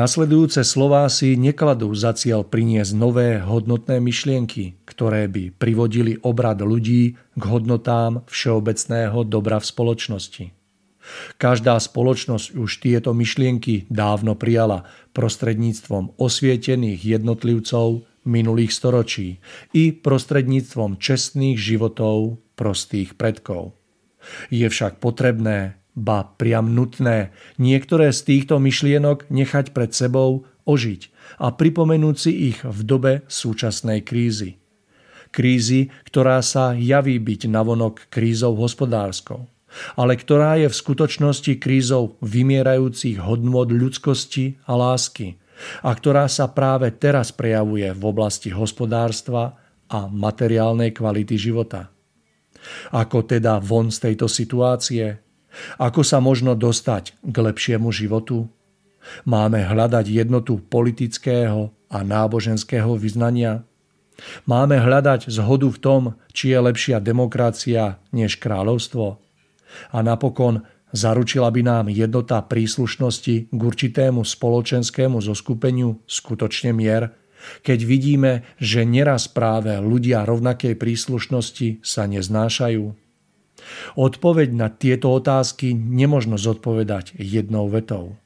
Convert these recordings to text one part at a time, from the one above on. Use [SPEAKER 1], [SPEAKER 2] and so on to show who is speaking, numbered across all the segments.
[SPEAKER 1] Nasledujúce slová si nekladú za cieľ priniesť nové hodnotné myšlienky, ktoré by privodili obrad ľudí k hodnotám všeobecného dobra v spoločnosti. Každá spoločnosť už tieto myšlienky dávno prijala prostredníctvom osvietených jednotlivcov minulých storočí i prostredníctvom čestných životov prostých predkov. Je však potrebné ba priam nutné niektoré z týchto myšlienok nechať pred sebou ožiť a pripomenúť si ich v dobe súčasnej krízy. Krízy, ktorá sa javí byť navonok krízou hospodárskou, ale ktorá je v skutočnosti krízou vymierajúcich hodnôt ľudskosti a lásky, a ktorá sa práve teraz prejavuje v oblasti hospodárstva a materiálnej kvality života. Ako teda von z tejto situácie? Ako sa možno dostať k lepšiemu životu? Máme hľadať jednotu politického a náboženského vyznania? Máme hľadať zhodu v tom, či je lepšia demokracia než kráľovstvo? A napokon zaručila by nám jednota príslušnosti k určitému spoločenskému zoskupeniu skutočne mier, keď vidíme, že neraz práve ľudia rovnakej príslušnosti sa neznášajú? Odpoveď na tieto otázky nemožno zodpovedať jednou vetou.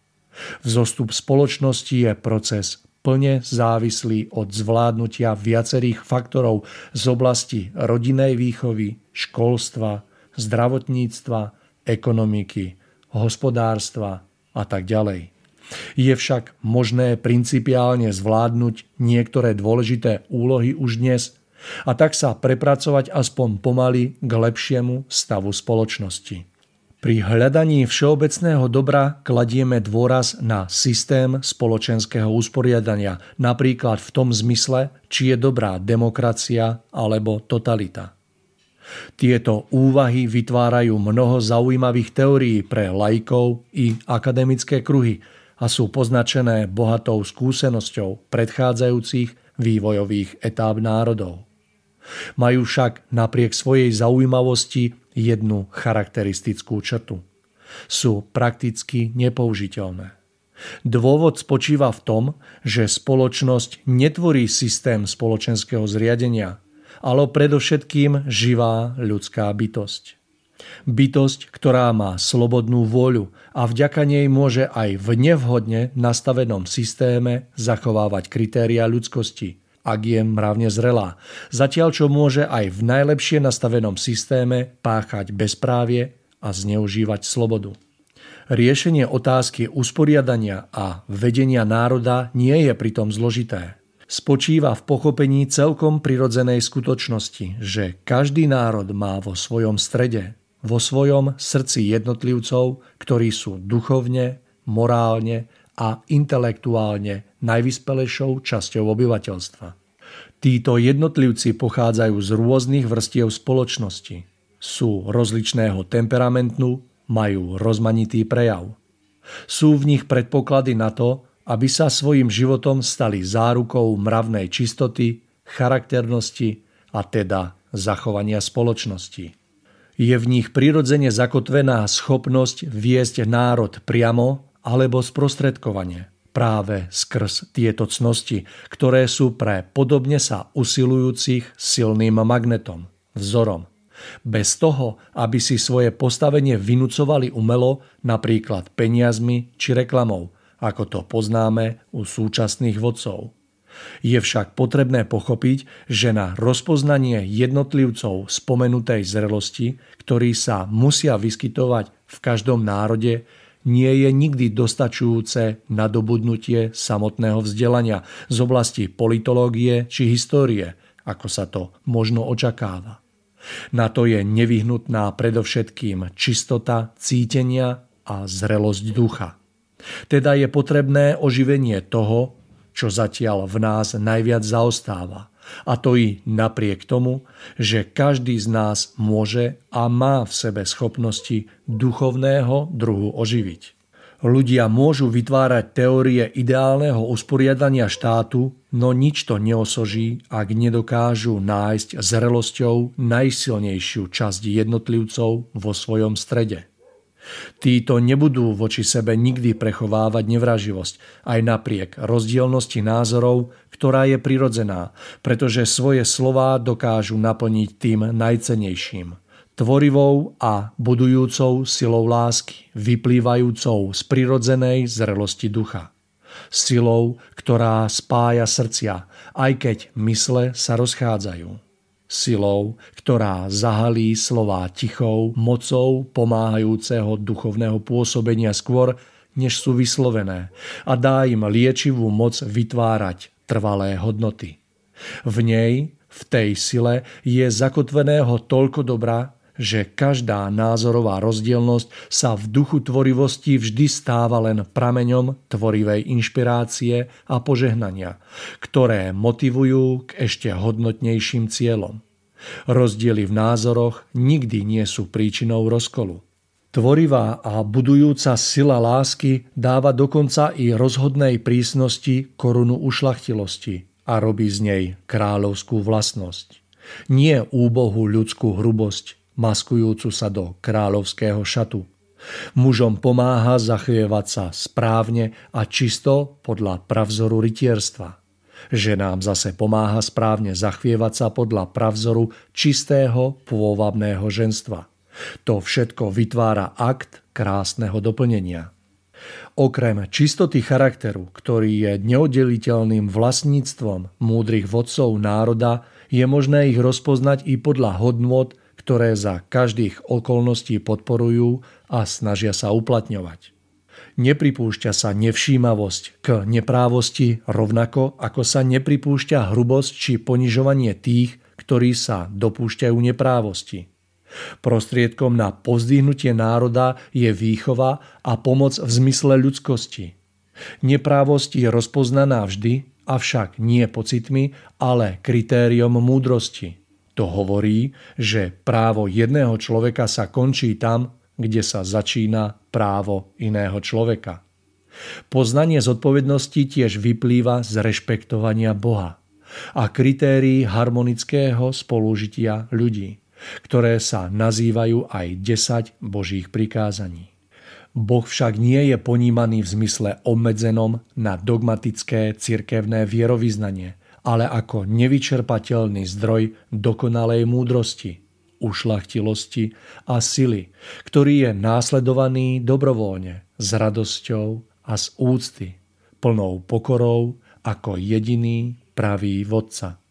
[SPEAKER 1] Vzostup spoločnosti je proces plne závislý od zvládnutia viacerých faktorov z oblasti rodinej výchovy, školstva, zdravotníctva, ekonomiky, hospodárstva a tak ďalej. Je však možné principiálne zvládnuť niektoré dôležité úlohy už dnes a tak sa prepracovať aspoň pomaly k lepšiemu stavu spoločnosti. Pri hľadaní všeobecného dobra kladieme dôraz na systém spoločenského usporiadania, napríklad v tom zmysle, či je dobrá demokracia alebo totalita. Tieto úvahy vytvárajú mnoho zaujímavých teórií pre lajkov i akademické kruhy a sú poznačené bohatou skúsenosťou predchádzajúcich vývojových etáp národov. Majú však napriek svojej zaujímavosti jednu charakteristickú črtu. Sú prakticky nepoužiteľné. Dôvod spočíva v tom, že spoločnosť netvorí systém spoločenského zriadenia, ale predovšetkým živá ľudská bytosť. Bytosť, ktorá má slobodnú vôľu a vďaka nej môže aj v nevhodne nastavenom systéme zachovávať kritéria ľudskosti, ak je mravne zrelá. Zatiaľ, čo môže aj v najlepšie nastavenom systéme páchať bezprávie a zneužívať slobodu. Riešenie otázky usporiadania a vedenia národa nie je pritom zložité spočíva v pochopení celkom prirodzenej skutočnosti, že každý národ má vo svojom strede, vo svojom srdci jednotlivcov, ktorí sú duchovne, morálne a intelektuálne najvyspelejšou časťou obyvateľstva. Títo jednotlivci pochádzajú z rôznych vrstiev spoločnosti. Sú rozličného temperamentu, majú rozmanitý prejav. Sú v nich predpoklady na to, aby sa svojim životom stali zárukou mravnej čistoty, charakternosti a teda zachovania spoločnosti. Je v nich prirodzene zakotvená schopnosť viesť národ priamo alebo sprostredkovane práve skrz tieto cnosti, ktoré sú pre podobne sa usilujúcich silným magnetom, vzorom. Bez toho, aby si svoje postavenie vynúcovali umelo, napríklad peniazmi či reklamou, ako to poznáme u súčasných vodcov. Je však potrebné pochopiť, že na rozpoznanie jednotlivcov spomenutej zrelosti, ktorí sa musia vyskytovať v každom národe, nie je nikdy dostačujúce nadobudnutie samotného vzdelania z oblasti politológie či histórie, ako sa to možno očakáva. Na to je nevyhnutná predovšetkým čistota cítenia a zrelosť ducha. Teda je potrebné oživenie toho, čo zatiaľ v nás najviac zaostáva. A to i napriek tomu, že každý z nás môže a má v sebe schopnosti duchovného druhu oživiť. Ľudia môžu vytvárať teórie ideálneho usporiadania štátu, no nič to neosoží, ak nedokážu nájsť zrelosťou najsilnejšiu časť jednotlivcov vo svojom strede. Títo nebudú voči sebe nikdy prechovávať nevraživosť, aj napriek rozdielnosti názorov, ktorá je prirodzená, pretože svoje slová dokážu naplniť tým najcenejším. Tvorivou a budujúcou silou lásky, vyplývajúcou z prirodzenej zrelosti ducha. Silou, ktorá spája srdcia, aj keď mysle sa rozchádzajú silou, ktorá zahalí slová tichou, mocou pomáhajúceho duchovného pôsobenia skôr, než sú vyslovené a dá im liečivú moc vytvárať trvalé hodnoty. V nej, v tej sile, je zakotveného toľko dobra, že každá názorová rozdielnosť sa v duchu tvorivosti vždy stáva len prameňom tvorivej inšpirácie a požehnania, ktoré motivujú k ešte hodnotnejším cieľom. Rozdiely v názoroch nikdy nie sú príčinou rozkolu. Tvorivá a budujúca sila lásky dáva dokonca i rozhodnej prísnosti korunu ušlachtilosti a robí z nej kráľovskú vlastnosť. Nie úbohú ľudskú hrubosť, maskujúcu sa do kráľovského šatu. Mužom pomáha zachvievať sa správne a čisto podľa pravzoru rytierstva. Ženám zase pomáha správne zachvievať sa podľa pravzoru čistého pôvabného ženstva. To všetko vytvára akt krásneho doplnenia. Okrem čistoty charakteru, ktorý je neoddeliteľným vlastníctvom múdrych vodcov národa, je možné ich rozpoznať i podľa hodnôt, ktoré za každých okolností podporujú a snažia sa uplatňovať. Nepripúšťa sa nevšímavosť k neprávosti rovnako ako sa nepripúšťa hrubosť či ponižovanie tých, ktorí sa dopúšťajú neprávosti. Prostriedkom na pozdvihnutie národa je výchova a pomoc v zmysle ľudskosti. Neprávosť je rozpoznaná vždy, avšak nie pocitmi, ale kritériom múdrosti. To hovorí, že právo jedného človeka sa končí tam, kde sa začína právo iného človeka. Poznanie zodpovednosti tiež vyplýva z rešpektovania Boha a kritérií harmonického spolužitia ľudí, ktoré sa nazývajú aj 10 Božích prikázaní. Boh však nie je ponímaný v zmysle obmedzenom na dogmatické cirkevné vierovýznanie – ale ako nevyčerpateľný zdroj dokonalej múdrosti, ušlachtilosti a sily, ktorý je následovaný dobrovoľne, s radosťou a z úcty, plnou pokorou ako jediný pravý vodca.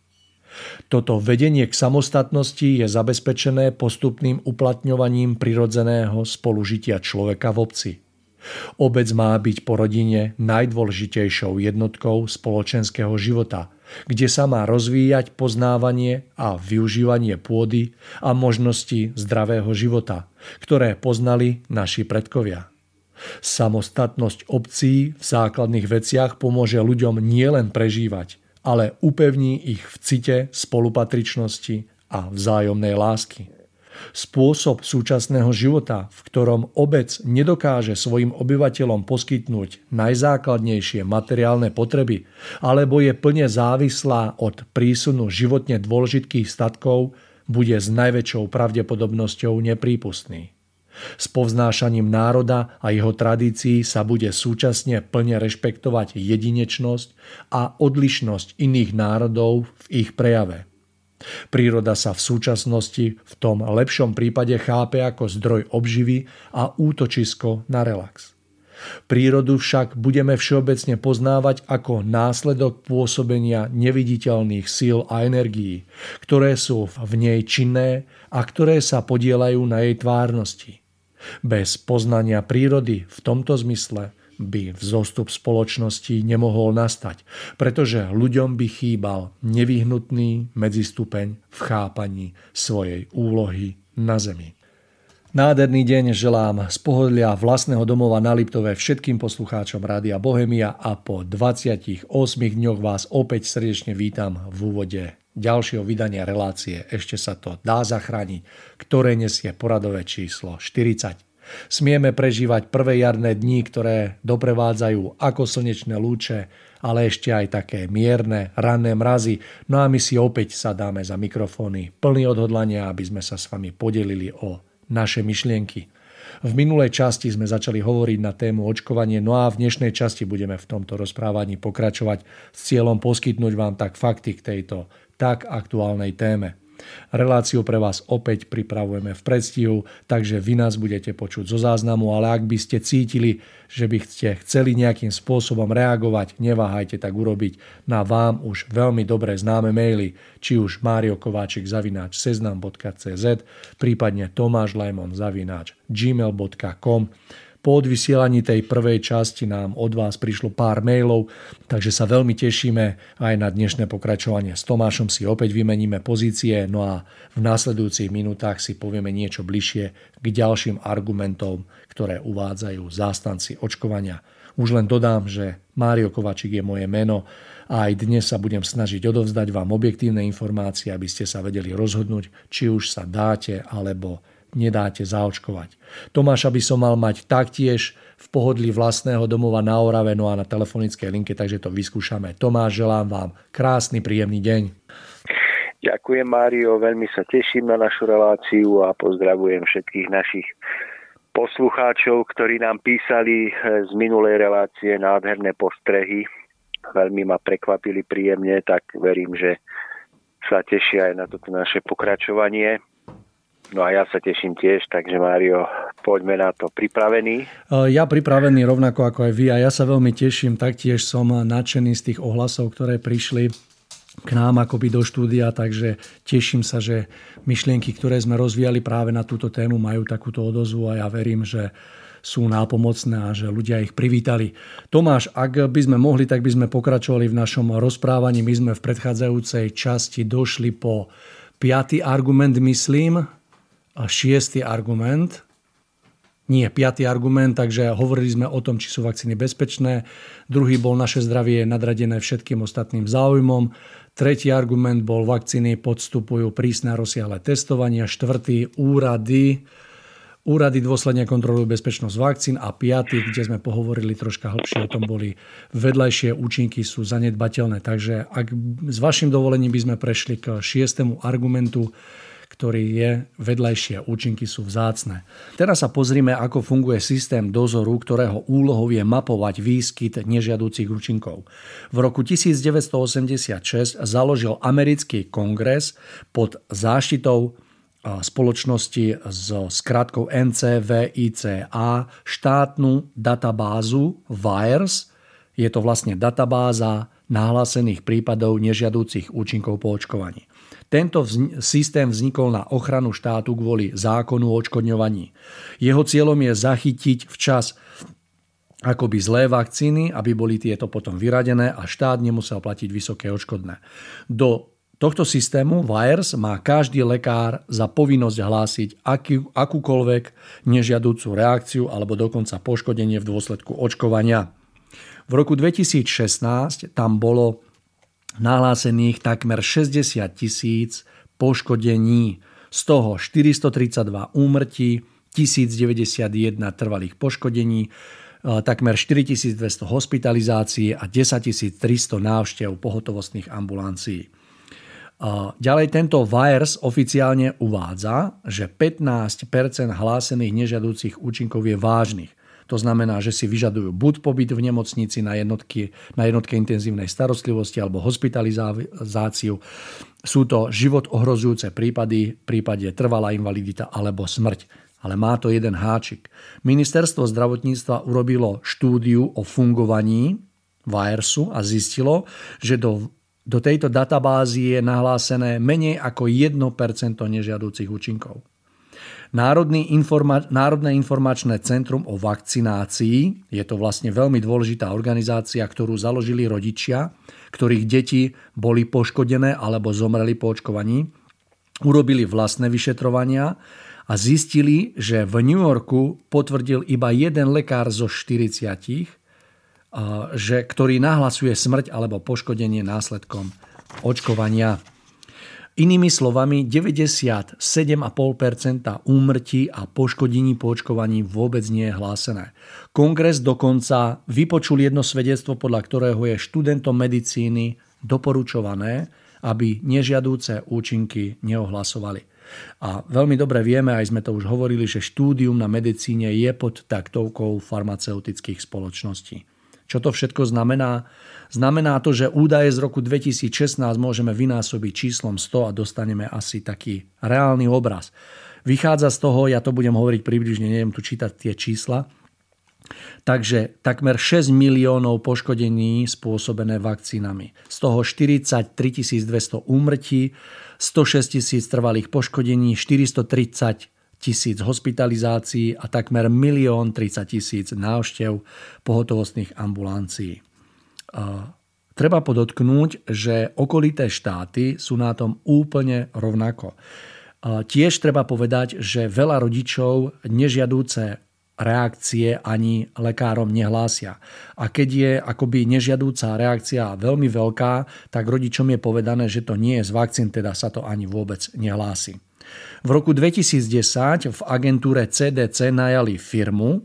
[SPEAKER 1] Toto vedenie k samostatnosti je zabezpečené postupným uplatňovaním prirodzeného spolužitia človeka v obci. Obec má byť po rodine najdôležitejšou jednotkou spoločenského života – kde sa má rozvíjať poznávanie a využívanie pôdy a možnosti zdravého života, ktoré poznali naši predkovia. Samostatnosť obcí v základných veciach pomôže ľuďom nielen prežívať, ale upevní ich v cite spolupatričnosti a vzájomnej lásky. Spôsob súčasného života, v ktorom obec nedokáže svojim obyvateľom poskytnúť najzákladnejšie materiálne potreby, alebo je plne závislá od prísunu životne dôležitých statkov, bude s najväčšou pravdepodobnosťou neprípustný. S povznášaním národa a jeho tradícií sa bude súčasne plne rešpektovať jedinečnosť a odlišnosť iných národov v ich prejave – Príroda sa v súčasnosti v tom lepšom prípade chápe ako zdroj obživy a útočisko na relax. Prírodu však budeme všeobecne poznávať ako následok pôsobenia neviditeľných síl a energií, ktoré sú v nej činné a ktoré sa podielajú na jej tvárnosti. Bez poznania prírody v tomto zmysle by vzostup spoločnosti nemohol nastať, pretože ľuďom by chýbal nevyhnutný medzistupeň v chápaní svojej úlohy na Zemi. Nádherný deň želám z pohodlia vlastného domova na Liptove všetkým poslucháčom Rádia Bohemia a po 28 dňoch vás opäť srdečne vítam v úvode ďalšieho vydania relácie Ešte sa to dá zachrániť, ktoré nesie poradové číslo 40. Smieme prežívať prvé jarné dni, ktoré doprevádzajú ako slnečné lúče, ale ešte aj také mierne, ranné mrazy. No a my si opäť sadáme za mikrofóny plný odhodlania, aby sme sa s vami podelili o naše myšlienky. V minulej časti sme začali hovoriť na tému očkovanie, no a v dnešnej časti budeme v tomto rozprávaní pokračovať s cieľom poskytnúť vám tak fakty k tejto tak aktuálnej téme. Reláciu pre vás opäť pripravujeme v predstihu, takže vy nás budete počuť zo záznamu, ale ak by ste cítili, že by ste chceli nejakým spôsobom reagovať, neváhajte tak urobiť. Na vám už veľmi dobre známe maily, či už mariokováčik zavináč seznam.cz, prípadne Tomáš Lajmon zavináč gmail.com Po odvysielaní tej prvej časti nám od vás prišlo pár mailov, takže sa veľmi tešíme aj na dnešné pokračovanie. S Tomášom si opäť vymeníme pozície, no a v následujúcich minútach si povieme niečo bližšie k ďalším argumentom, ktoré uvádzajú zástanci očkovania. Už len dodám, že Mário Kovačík je moje meno a aj dnes sa budem snažiť odovzdať vám objektívne informácie, aby ste sa vedeli rozhodnúť, či už sa dáte alebo nedáte zaočkovať. Tomáša by som mal mať taktiež v pohodlí vlastného domova na Orave, no a na telefonickej linke, takže to vyskúšame. Tomáš, želám vám krásny, príjemný deň.
[SPEAKER 2] Ďakujem, Mário, veľmi sa teším na našu reláciu a pozdravujem všetkých našich poslucháčov, ktorí nám písali z minulej relácie nádherné postrehy. Veľmi ma prekvapili príjemne, tak verím, že sa tešia aj na toto naše pokračovanie. No a ja sa teším tiež, takže Mário, poďme na to. Pripravený?
[SPEAKER 1] Ja pripravený rovnako ako aj vy a ja sa veľmi teším. Taktiež som nadšený z tých ohlasov, ktoré prišli k nám akoby do štúdia, takže teším sa, že myšlienky, ktoré sme rozvíjali práve na túto tému, majú takúto odozvu a ja verím, že sú nápomocné a že ľudia ich privítali. Tomáš, ak by sme mohli, tak by sme pokračovali v našom rozprávaní. My sme v predchádzajúcej časti došli po piatý argument, myslím, a šiestý argument, nie, piatý argument, takže hovorili sme o tom, či sú vakcíny bezpečné. Druhý bol naše zdravie nadradené všetkým ostatným záujmom. Tretí argument bol, vakcíny podstupujú prísne rozsiahle testovania. Štvrtý, úrady. Úrady dôsledne kontrolujú bezpečnosť vakcín a piatý, kde sme pohovorili troška hlbšie o tom, boli vedľajšie účinky sú zanedbateľné. Takže ak s vašim dovolením by sme prešli k šiestému argumentu, ktorý je, vedľajšie účinky sú vzácne. Teraz sa pozrime, ako funguje systém dozoru, ktorého úlohou je mapovať výskyt nežiadúcich účinkov. V roku 1986 založil americký kongres pod záštitou spoločnosti so skratkou NCVICA štátnu databázu VIRES. Je to vlastne databáza nahlásených prípadov nežiadúcich účinkov po očkovaní. Tento vz- systém vznikol na ochranu štátu kvôli zákonu o odškodňovaní. Jeho cieľom je zachytiť včas akoby zlé vakcíny, aby boli tieto potom vyradené a štát nemusel platiť vysoké odškodné. Do tohto systému VIRES má každý lekár za povinnosť hlásiť aký, akúkoľvek nežiadúcu reakciu alebo dokonca poškodenie v dôsledku očkovania. V roku 2016 tam bolo nahlásených takmer 60 tisíc poškodení, z toho 432 úmrtí, 1091 trvalých poškodení, e, takmer 4200 hospitalizácií a 10 300 návštev pohotovostných ambulancií. E, ďalej tento VIRS oficiálne uvádza, že 15 hlásených nežiadúcich účinkov je vážnych. To znamená, že si vyžadujú buď pobyt v nemocnici na, jednotky, na jednotke intenzívnej starostlivosti alebo hospitalizáciu. Sú to život ohrozujúce prípady, prípade trvalá invalidita alebo smrť. Ale má to jeden háčik. Ministerstvo zdravotníctva urobilo štúdiu o fungovaní VIRSu a zistilo, že do do tejto databázy je nahlásené menej ako 1% nežiadúcich účinkov. Národný informa- Národné informačné centrum o vakcinácii je to vlastne veľmi dôležitá organizácia, ktorú založili rodičia, ktorých deti boli poškodené alebo zomreli po očkovaní. Urobili vlastné vyšetrovania a zistili, že v New Yorku potvrdil iba jeden lekár zo 40, že, ktorý nahlasuje smrť alebo poškodenie následkom očkovania. Inými slovami, 97,5% úmrtí a poškodení po očkovaní vôbec nie je hlásené. Kongres dokonca vypočul jedno svedectvo, podľa ktorého je študentom medicíny doporučované, aby nežiadúce účinky neohlasovali. A veľmi dobre vieme, aj sme to už hovorili, že štúdium na medicíne je pod taktovkou farmaceutických spoločností. Čo to všetko znamená? Znamená to, že údaje z roku 2016 môžeme vynásobiť číslom 100 a dostaneme asi taký reálny obraz. Vychádza z toho, ja to budem hovoriť približne, neviem tu čítať tie čísla, Takže takmer 6 miliónov poškodení spôsobené vakcínami. Z toho 43 200 úmrtí, 106 tisíc trvalých poškodení, 430 tisíc hospitalizácií a takmer 1 30 tisíc návštev pohotovostných ambulancií. Treba podotknúť, že okolité štáty sú na tom úplne rovnako. Tiež treba povedať, že veľa rodičov nežiadúce reakcie ani lekárom nehlásia. A keď je akoby nežiadúca reakcia veľmi veľká, tak rodičom je povedané, že to nie je z vakcín, teda sa to ani vôbec nehlási. V roku 2010 v agentúre CDC najali firmu,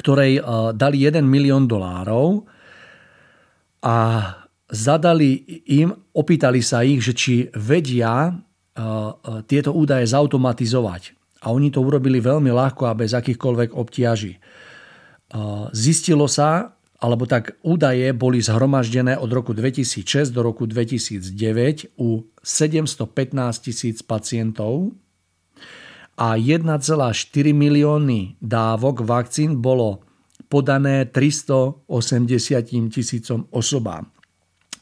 [SPEAKER 1] ktorej e, dali 1 milión dolárov a zadali im, opýtali sa ich, že či vedia e, e, tieto údaje zautomatizovať. A oni to urobili veľmi ľahko a bez akýchkoľvek obtiaží. Zistilo sa, alebo tak údaje boli zhromaždené od roku 2006 do roku 2009 u 715 tisíc pacientov a 1,4 milióny dávok vakcín bolo podané 380 tisícom osobám.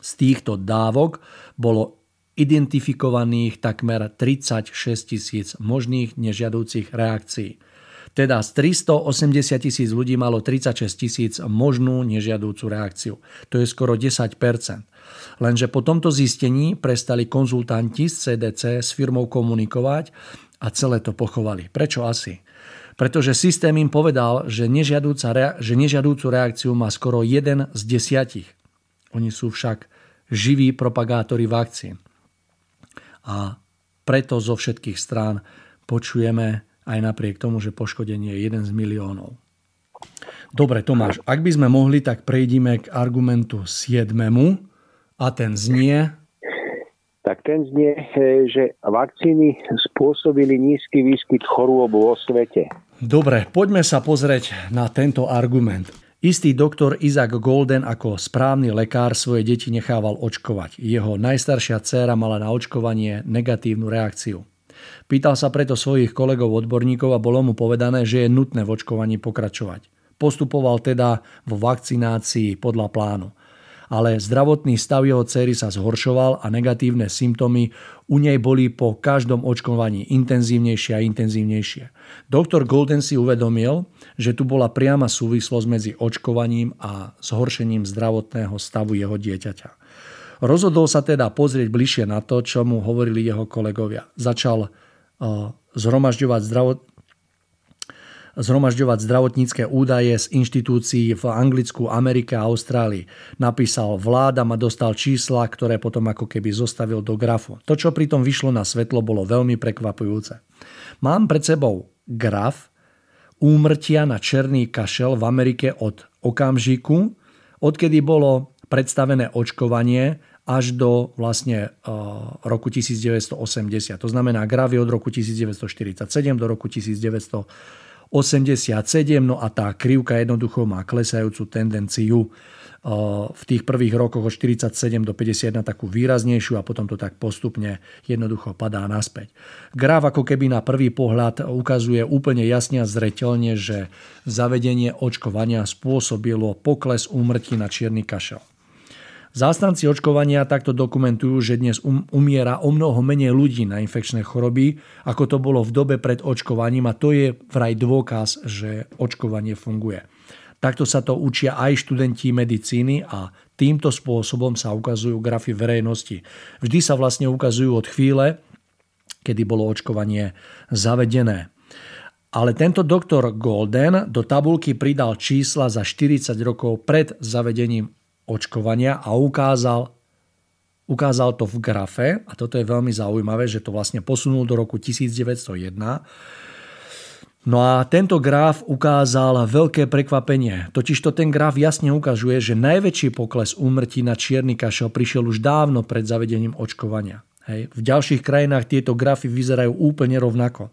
[SPEAKER 1] Z týchto dávok bolo identifikovaných takmer 36 tisíc možných nežiadúcich reakcií. Teda z 380 tisíc ľudí malo 36 tisíc možnú nežiadúcu reakciu. To je skoro 10% Lenže po tomto zistení prestali konzultanti z CDC s firmou komunikovať a celé to pochovali. Prečo asi? Pretože systém im povedal, že, že nežiadúcu reakciu má skoro jeden z desiatich. Oni sú však živí propagátori vakcín. A preto zo všetkých strán počujeme aj napriek tomu, že poškodenie je jeden z miliónov. Dobre, Tomáš, ak by sme mohli, tak prejdime k argumentu 7. A ten znie,
[SPEAKER 2] tak ten znie, že vakcíny spôsobili nízky výskyt chorôb vo svete.
[SPEAKER 1] Dobre, poďme sa pozrieť na tento argument. Istý doktor Isaac Golden ako správny lekár svoje deti nechával očkovať. Jeho najstaršia dcéra mala na očkovanie negatívnu reakciu. Pýtal sa preto svojich kolegov odborníkov a bolo mu povedané, že je nutné v očkovaní pokračovať. Postupoval teda vo vakcinácii podľa plánu ale zdravotný stav jeho cery sa zhoršoval a negatívne symptómy u nej boli po každom očkovaní intenzívnejšie a intenzívnejšie. Doktor Golden si uvedomil, že tu bola priama súvislosť medzi očkovaním a zhoršením zdravotného stavu jeho dieťaťa. Rozhodol sa teda pozrieť bližšie na to, čo mu hovorili jeho kolegovia. Začal zhromažďovať zdravot, zhromažďovať zdravotnícke údaje z inštitúcií v Anglicku, Amerike a Austrálii. Napísal vláda a dostal čísla, ktoré potom ako keby zostavil do grafu. To, čo pritom vyšlo na svetlo, bolo veľmi prekvapujúce. Mám pred sebou graf úmrtia na černý kašel v Amerike od okamžiku, odkedy bolo predstavené očkovanie až do vlastne uh, roku 1980. To znamená, graf je od roku 1947 do roku 1980. 87, no a tá krivka jednoducho má klesajúcu tendenciu v tých prvých rokoch od 47 do 51 takú výraznejšiu a potom to tak postupne jednoducho padá naspäť. Graf ako keby na prvý pohľad ukazuje úplne jasne a zreteľne, že zavedenie očkovania spôsobilo pokles úmrtí na čierny kašel. Zástanci očkovania takto dokumentujú, že dnes um, umiera o mnoho menej ľudí na infekčné choroby, ako to bolo v dobe pred očkovaním a to je vraj dôkaz, že očkovanie funguje. Takto sa to učia aj študenti medicíny a týmto spôsobom sa ukazujú grafy verejnosti. Vždy sa vlastne ukazujú od chvíle, kedy bolo očkovanie zavedené. Ale tento doktor Golden do tabulky pridal čísla za 40 rokov pred zavedením očkovania a ukázal, ukázal to v grafe, a toto je veľmi zaujímavé, že to vlastne posunul do roku 1901. No a tento graf ukázal veľké prekvapenie. Totižto ten graf jasne ukazuje, že najväčší pokles úmrtí na čierny kašel prišiel už dávno pred zavedením očkovania. Hej. V ďalších krajinách tieto grafy vyzerajú úplne rovnako.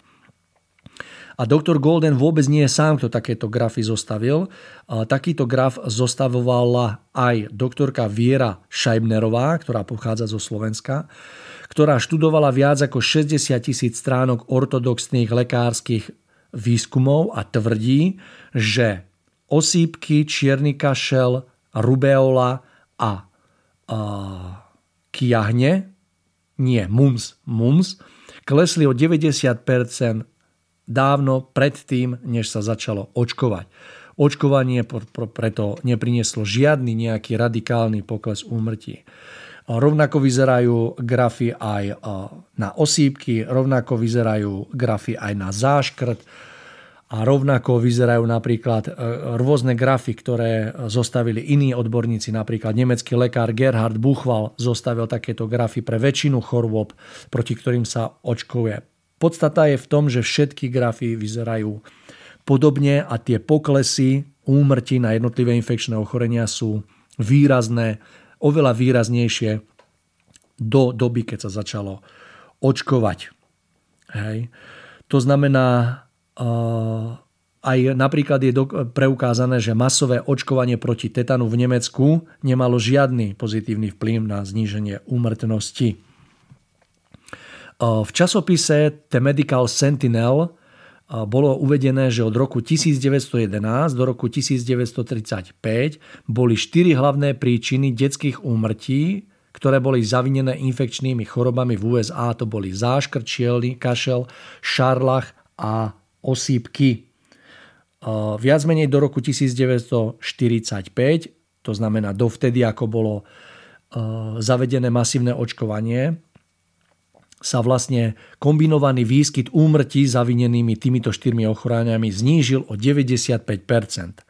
[SPEAKER 1] A doktor Golden vôbec nie je sám, kto takéto grafy zostavil. Takýto graf zostavovala aj doktorka Viera Šajbnerová, ktorá pochádza zo Slovenska, ktorá študovala viac ako 60 tisíc stránok ortodoxných lekárskych výskumov a tvrdí, že osýpky, čierny kašel, rubeola a, a kiahne, nie, mums, mums, klesli o 90% dávno predtým, než sa začalo očkovať. Očkovanie preto neprinieslo žiadny nejaký radikálny pokles úmrtí. Rovnako vyzerajú grafy aj na osýpky, rovnako vyzerajú grafy aj na záškrt a rovnako vyzerajú napríklad e, rôzne grafy, ktoré zostavili iní odborníci, napríklad nemecký lekár Gerhard Buchwald zostavil takéto grafy pre väčšinu chorôb, proti ktorým sa očkuje. Podstata je v tom, že všetky grafy vyzerajú podobne a tie poklesy úmrtí na jednotlivé infekčné ochorenia sú výrazné, oveľa výraznejšie do doby, keď sa začalo očkovať. Hej. To znamená, aj napríklad je preukázané, že masové očkovanie proti tetanu v Nemecku nemalo žiadny pozitívny vplyv na zníženie úmrtnosti. V časopise The Medical Sentinel bolo uvedené, že od roku 1911 do roku 1935 boli štyri hlavné príčiny detských úmrtí, ktoré boli zavinené infekčnými chorobami v USA. To boli záškrt, kašel, šarlach a osýpky. Viac menej do roku 1945, to znamená dovtedy, ako bolo zavedené masívne očkovanie, sa vlastne kombinovaný výskyt úmrtí zavinenými týmito štyrmi ochoreniami znížil o 95%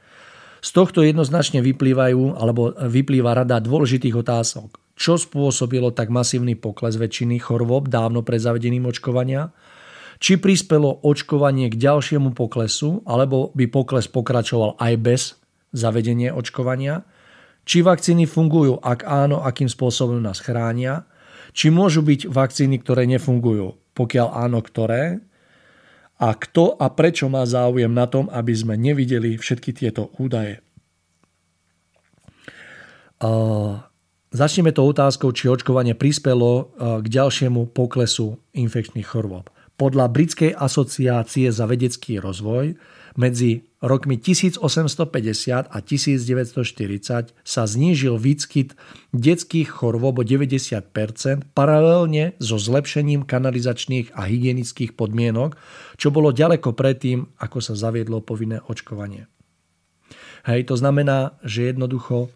[SPEAKER 1] Z tohto jednoznačne vyplývajú, alebo vyplýva rada dôležitých otázok. Čo spôsobilo tak masívny pokles väčšiny chorôb dávno pred zavedením očkovania? Či prispelo očkovanie k ďalšiemu poklesu, alebo by pokles pokračoval aj bez zavedenia očkovania? Či vakcíny fungujú, ak áno, akým spôsobom nás chránia? Či môžu byť vakcíny, ktoré nefungujú? Pokiaľ áno, ktoré? A kto a prečo má záujem na tom, aby sme nevideli všetky tieto údaje? Začneme to otázkou, či očkovanie prispelo k ďalšiemu poklesu infekčných chorôb. Podľa Britskej asociácie za vedecký rozvoj medzi rokmi 1850 a 1940 sa znížil výskyt detských chorôb o 90% paralelne so zlepšením kanalizačných a hygienických podmienok, čo bolo ďaleko predtým, ako sa zaviedlo povinné očkovanie. Hej, to znamená, že jednoducho e,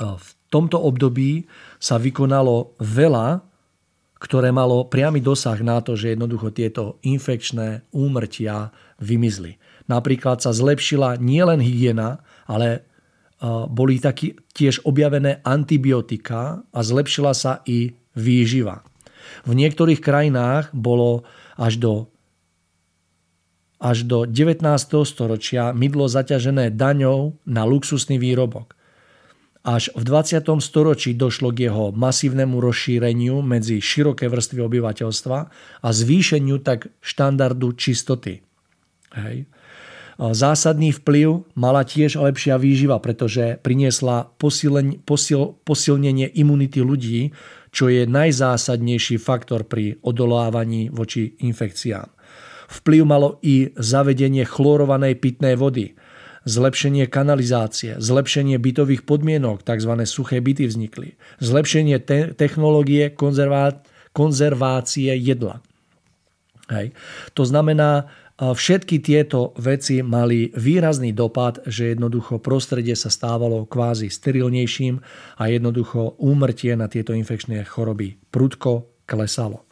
[SPEAKER 1] v tomto období sa vykonalo veľa, ktoré malo priamy dosah na to, že jednoducho tieto infekčné úmrtia vymizli. Napríklad sa zlepšila nielen hygiena, ale boli taký, tiež objavené antibiotika a zlepšila sa i výživa. V niektorých krajinách bolo až do, až do 19. storočia mydlo zaťažené daňou na luxusný výrobok. Až v 20. storočí došlo k jeho masívnemu rozšíreniu medzi široké vrstvy obyvateľstva a zvýšeniu tak štandardu čistoty. Hej. Zásadný vplyv mala tiež lepšia výživa, pretože priniesla posil, posilnenie imunity ľudí, čo je najzásadnejší faktor pri odolávaní voči infekciám. Vplyv malo i zavedenie chlorovanej pitnej vody, zlepšenie kanalizácie, zlepšenie bytových podmienok, tzv. suché byty vznikli, zlepšenie te- technológie konzervá- konzervácie jedla. Hej. To znamená, Všetky tieto veci mali výrazný dopad, že jednoducho prostredie sa stávalo kvázi sterilnejším a jednoducho úmrtie na tieto infekčné choroby prudko klesalo.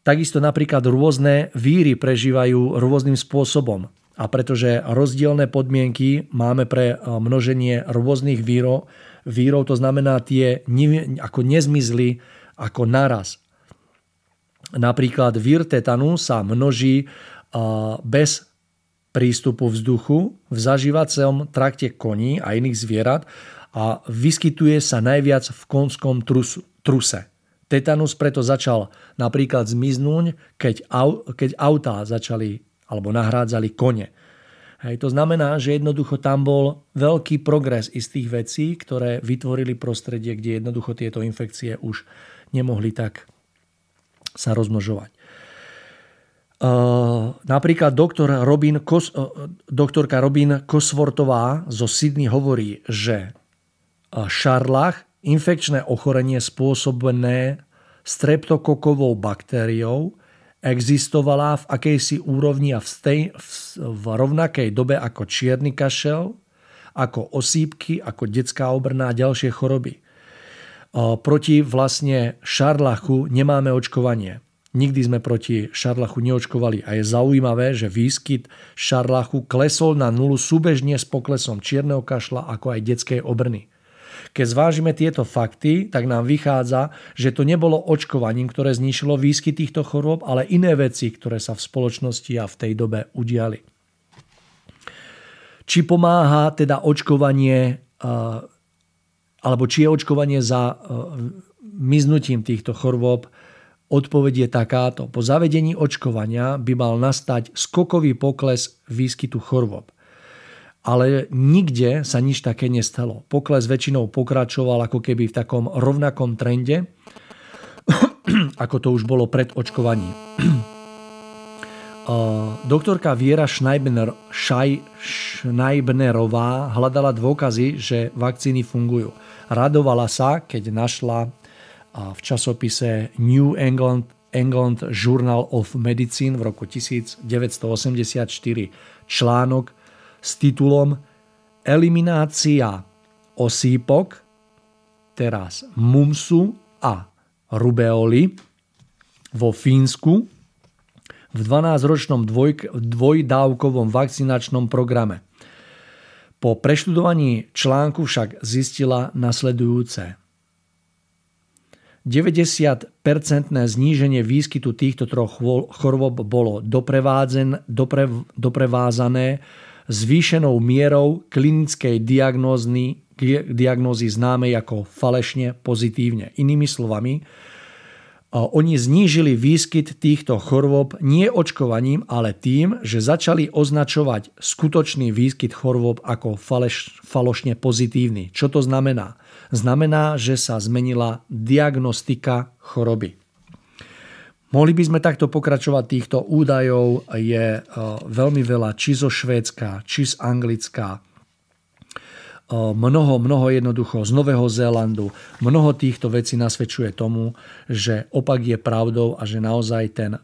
[SPEAKER 1] Takisto napríklad rôzne víry prežívajú rôznym spôsobom. A pretože rozdielne podmienky máme pre množenie rôznych vírov, vírov to znamená tie ako nezmizli ako naraz. Napríklad vír tetanu sa množí bez prístupu vzduchu v zažívacom trakte koní a iných zvierat a vyskytuje sa najviac v konskom truse. Tetanus preto začal napríklad zmiznúť, keď, au, keď autá začali alebo nahrádzali kone. Hej, to znamená, že jednoducho tam bol veľký progres istých vecí, ktoré vytvorili prostredie, kde jednoducho tieto infekcie už nemohli tak sa rozmnožovať. Napríklad doktor Robin Kos, doktorka Robin Kosvortová zo Sydney hovorí, že šarlach, infekčné ochorenie spôsobené streptokokovou baktériou existovala v akejsi úrovni a v, stej, v, v rovnakej dobe ako čierny kašel, ako osýpky, ako detská obrna a ďalšie choroby. Proti vlastne šarlachu nemáme očkovanie. Nikdy sme proti šarlachu neočkovali a je zaujímavé, že výskyt šarlachu klesol na nulu súbežne s poklesom čierneho kašla ako aj detskej obrny. Keď zvážime tieto fakty, tak nám vychádza, že to nebolo očkovaním, ktoré znišilo výskyt týchto chorôb, ale iné veci, ktoré sa v spoločnosti a v tej dobe udiali. Či pomáha teda očkovanie, alebo či je očkovanie za miznutím týchto chorôb Odpoveď je takáto. Po zavedení očkovania by mal nastať skokový pokles výskytu chorôb. Ale nikde sa nič také nestalo. Pokles väčšinou pokračoval ako keby v takom rovnakom trende, ako to už bolo pred očkovaním. Doktorka Viera Schneibner, Schneibnerová hľadala dôkazy, že vakcíny fungujú. Radovala sa, keď našla v časopise New England, England Journal of Medicine v roku 1984 článok s titulom Eliminácia osýpok, teraz mumsu a rubeoli vo Fínsku v 12-ročnom dvoj, dvojdávkovom vakcinačnom programe. Po preštudovaní článku však zistila nasledujúce. 90-percentné zníženie výskytu týchto troch chorôb bolo dopre, doprevázané zvýšenou mierou klinickej diagnózy, diagnózy známej ako falešne pozitívne. Inými slovami, oni znížili výskyt týchto chorôb nie očkovaním, ale tým, že začali označovať skutočný výskyt chorôb ako faleš, falošne pozitívny. Čo to znamená? znamená, že sa zmenila diagnostika choroby. Mohli by sme takto pokračovať týchto údajov, je e, veľmi veľa či zo Švédska, či z Anglická, e, mnoho, mnoho jednoducho z Nového Zélandu. Mnoho týchto vecí nasvedčuje tomu, že opak je pravdou a že naozaj ten,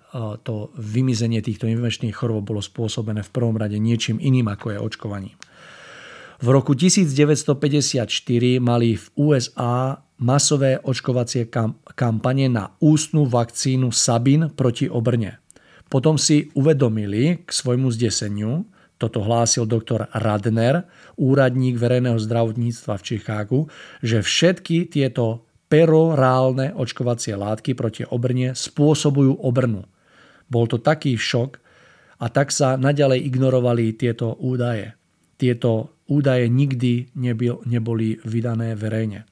[SPEAKER 1] to vymizenie týchto infekčných chorôb bolo spôsobené v prvom rade niečím iným ako je očkovaním. V roku 1954 mali v USA masové očkovacie kampane na ústnu vakcínu Sabin proti obrne. Potom si uvedomili k svojmu zdeseniu, toto hlásil doktor Radner, úradník verejného zdravotníctva v Chicagu, že všetky tieto perorálne očkovacie látky proti obrne spôsobujú obrnu. Bol to taký šok a tak sa naďalej ignorovali tieto údaje. Tieto údaje nikdy neboli vydané verejne.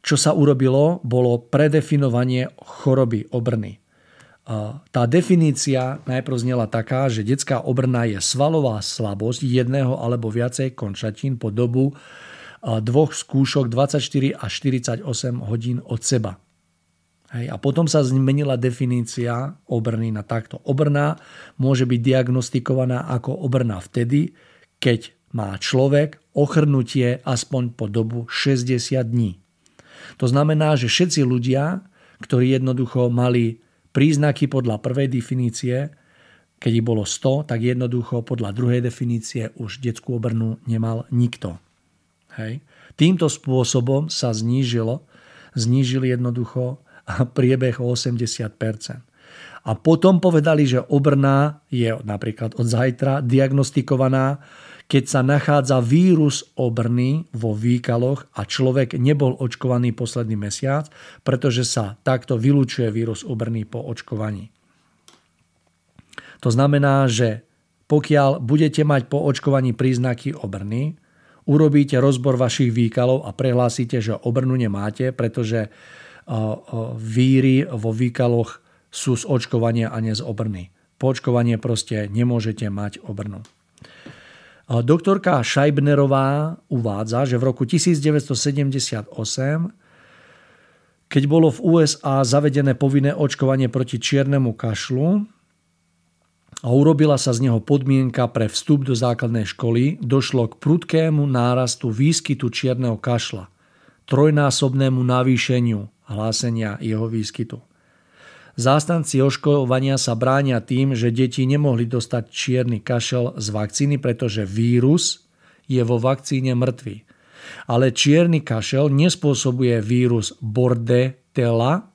[SPEAKER 1] Čo sa urobilo, bolo predefinovanie choroby obrny. Tá definícia najprv znela taká, že detská obrna je svalová slabosť jedného alebo viacej končatín po dobu dvoch skúšok 24 až 48 hodín od seba. Hej, a potom sa zmenila definícia obrny na takto. Obrna môže byť diagnostikovaná ako obrna vtedy, keď má človek ochrnutie aspoň po dobu 60 dní. To znamená, že všetci ľudia, ktorí jednoducho mali príznaky podľa prvej definície, keď ich bolo 100, tak jednoducho podľa druhej definície už detskú obrnu nemal nikto. Hej. Týmto spôsobom sa znížilo, znížili jednoducho priebeh o 80% A potom povedali, že obrná je napríklad od zajtra diagnostikovaná, keď sa nachádza vírus obrny vo výkaloch a človek nebol očkovaný posledný mesiac, pretože sa takto vylúčuje vírus obrny po očkovaní. To znamená, že pokiaľ budete mať po očkovaní príznaky obrny, urobíte rozbor vašich výkalov a prehlásite, že obrnu nemáte, pretože víry vo výkaloch sú z očkovania a nie z obrny. Po očkovanie proste nemôžete mať obrnu. Doktorka Scheibnerová uvádza, že v roku 1978, keď bolo v USA zavedené povinné očkovanie proti čiernemu kašlu a urobila sa z neho podmienka pre vstup do základnej školy, došlo k prudkému nárastu výskytu čierneho kašla, trojnásobnému navýšeniu hlásenia jeho výskytu. Zástanci oškovania sa bránia tým, že deti nemohli dostať čierny kašel z vakcíny, pretože vírus je vo vakcíne mŕtvý. Ale čierny kašel nespôsobuje vírus Bordetella,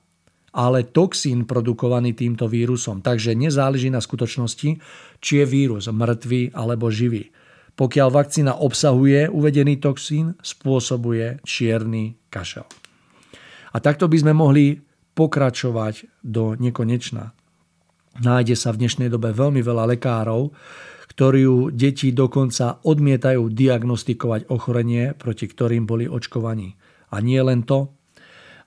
[SPEAKER 1] ale toxín produkovaný týmto vírusom. Takže nezáleží na skutočnosti, či je vírus mŕtvý alebo živý. Pokiaľ vakcína obsahuje uvedený toxín, spôsobuje čierny kašel. A takto by sme mohli pokračovať do nekonečna. Nájde sa v dnešnej dobe veľmi veľa lekárov, ktorí deti dokonca odmietajú diagnostikovať ochorenie, proti ktorým boli očkovaní. A nie len to.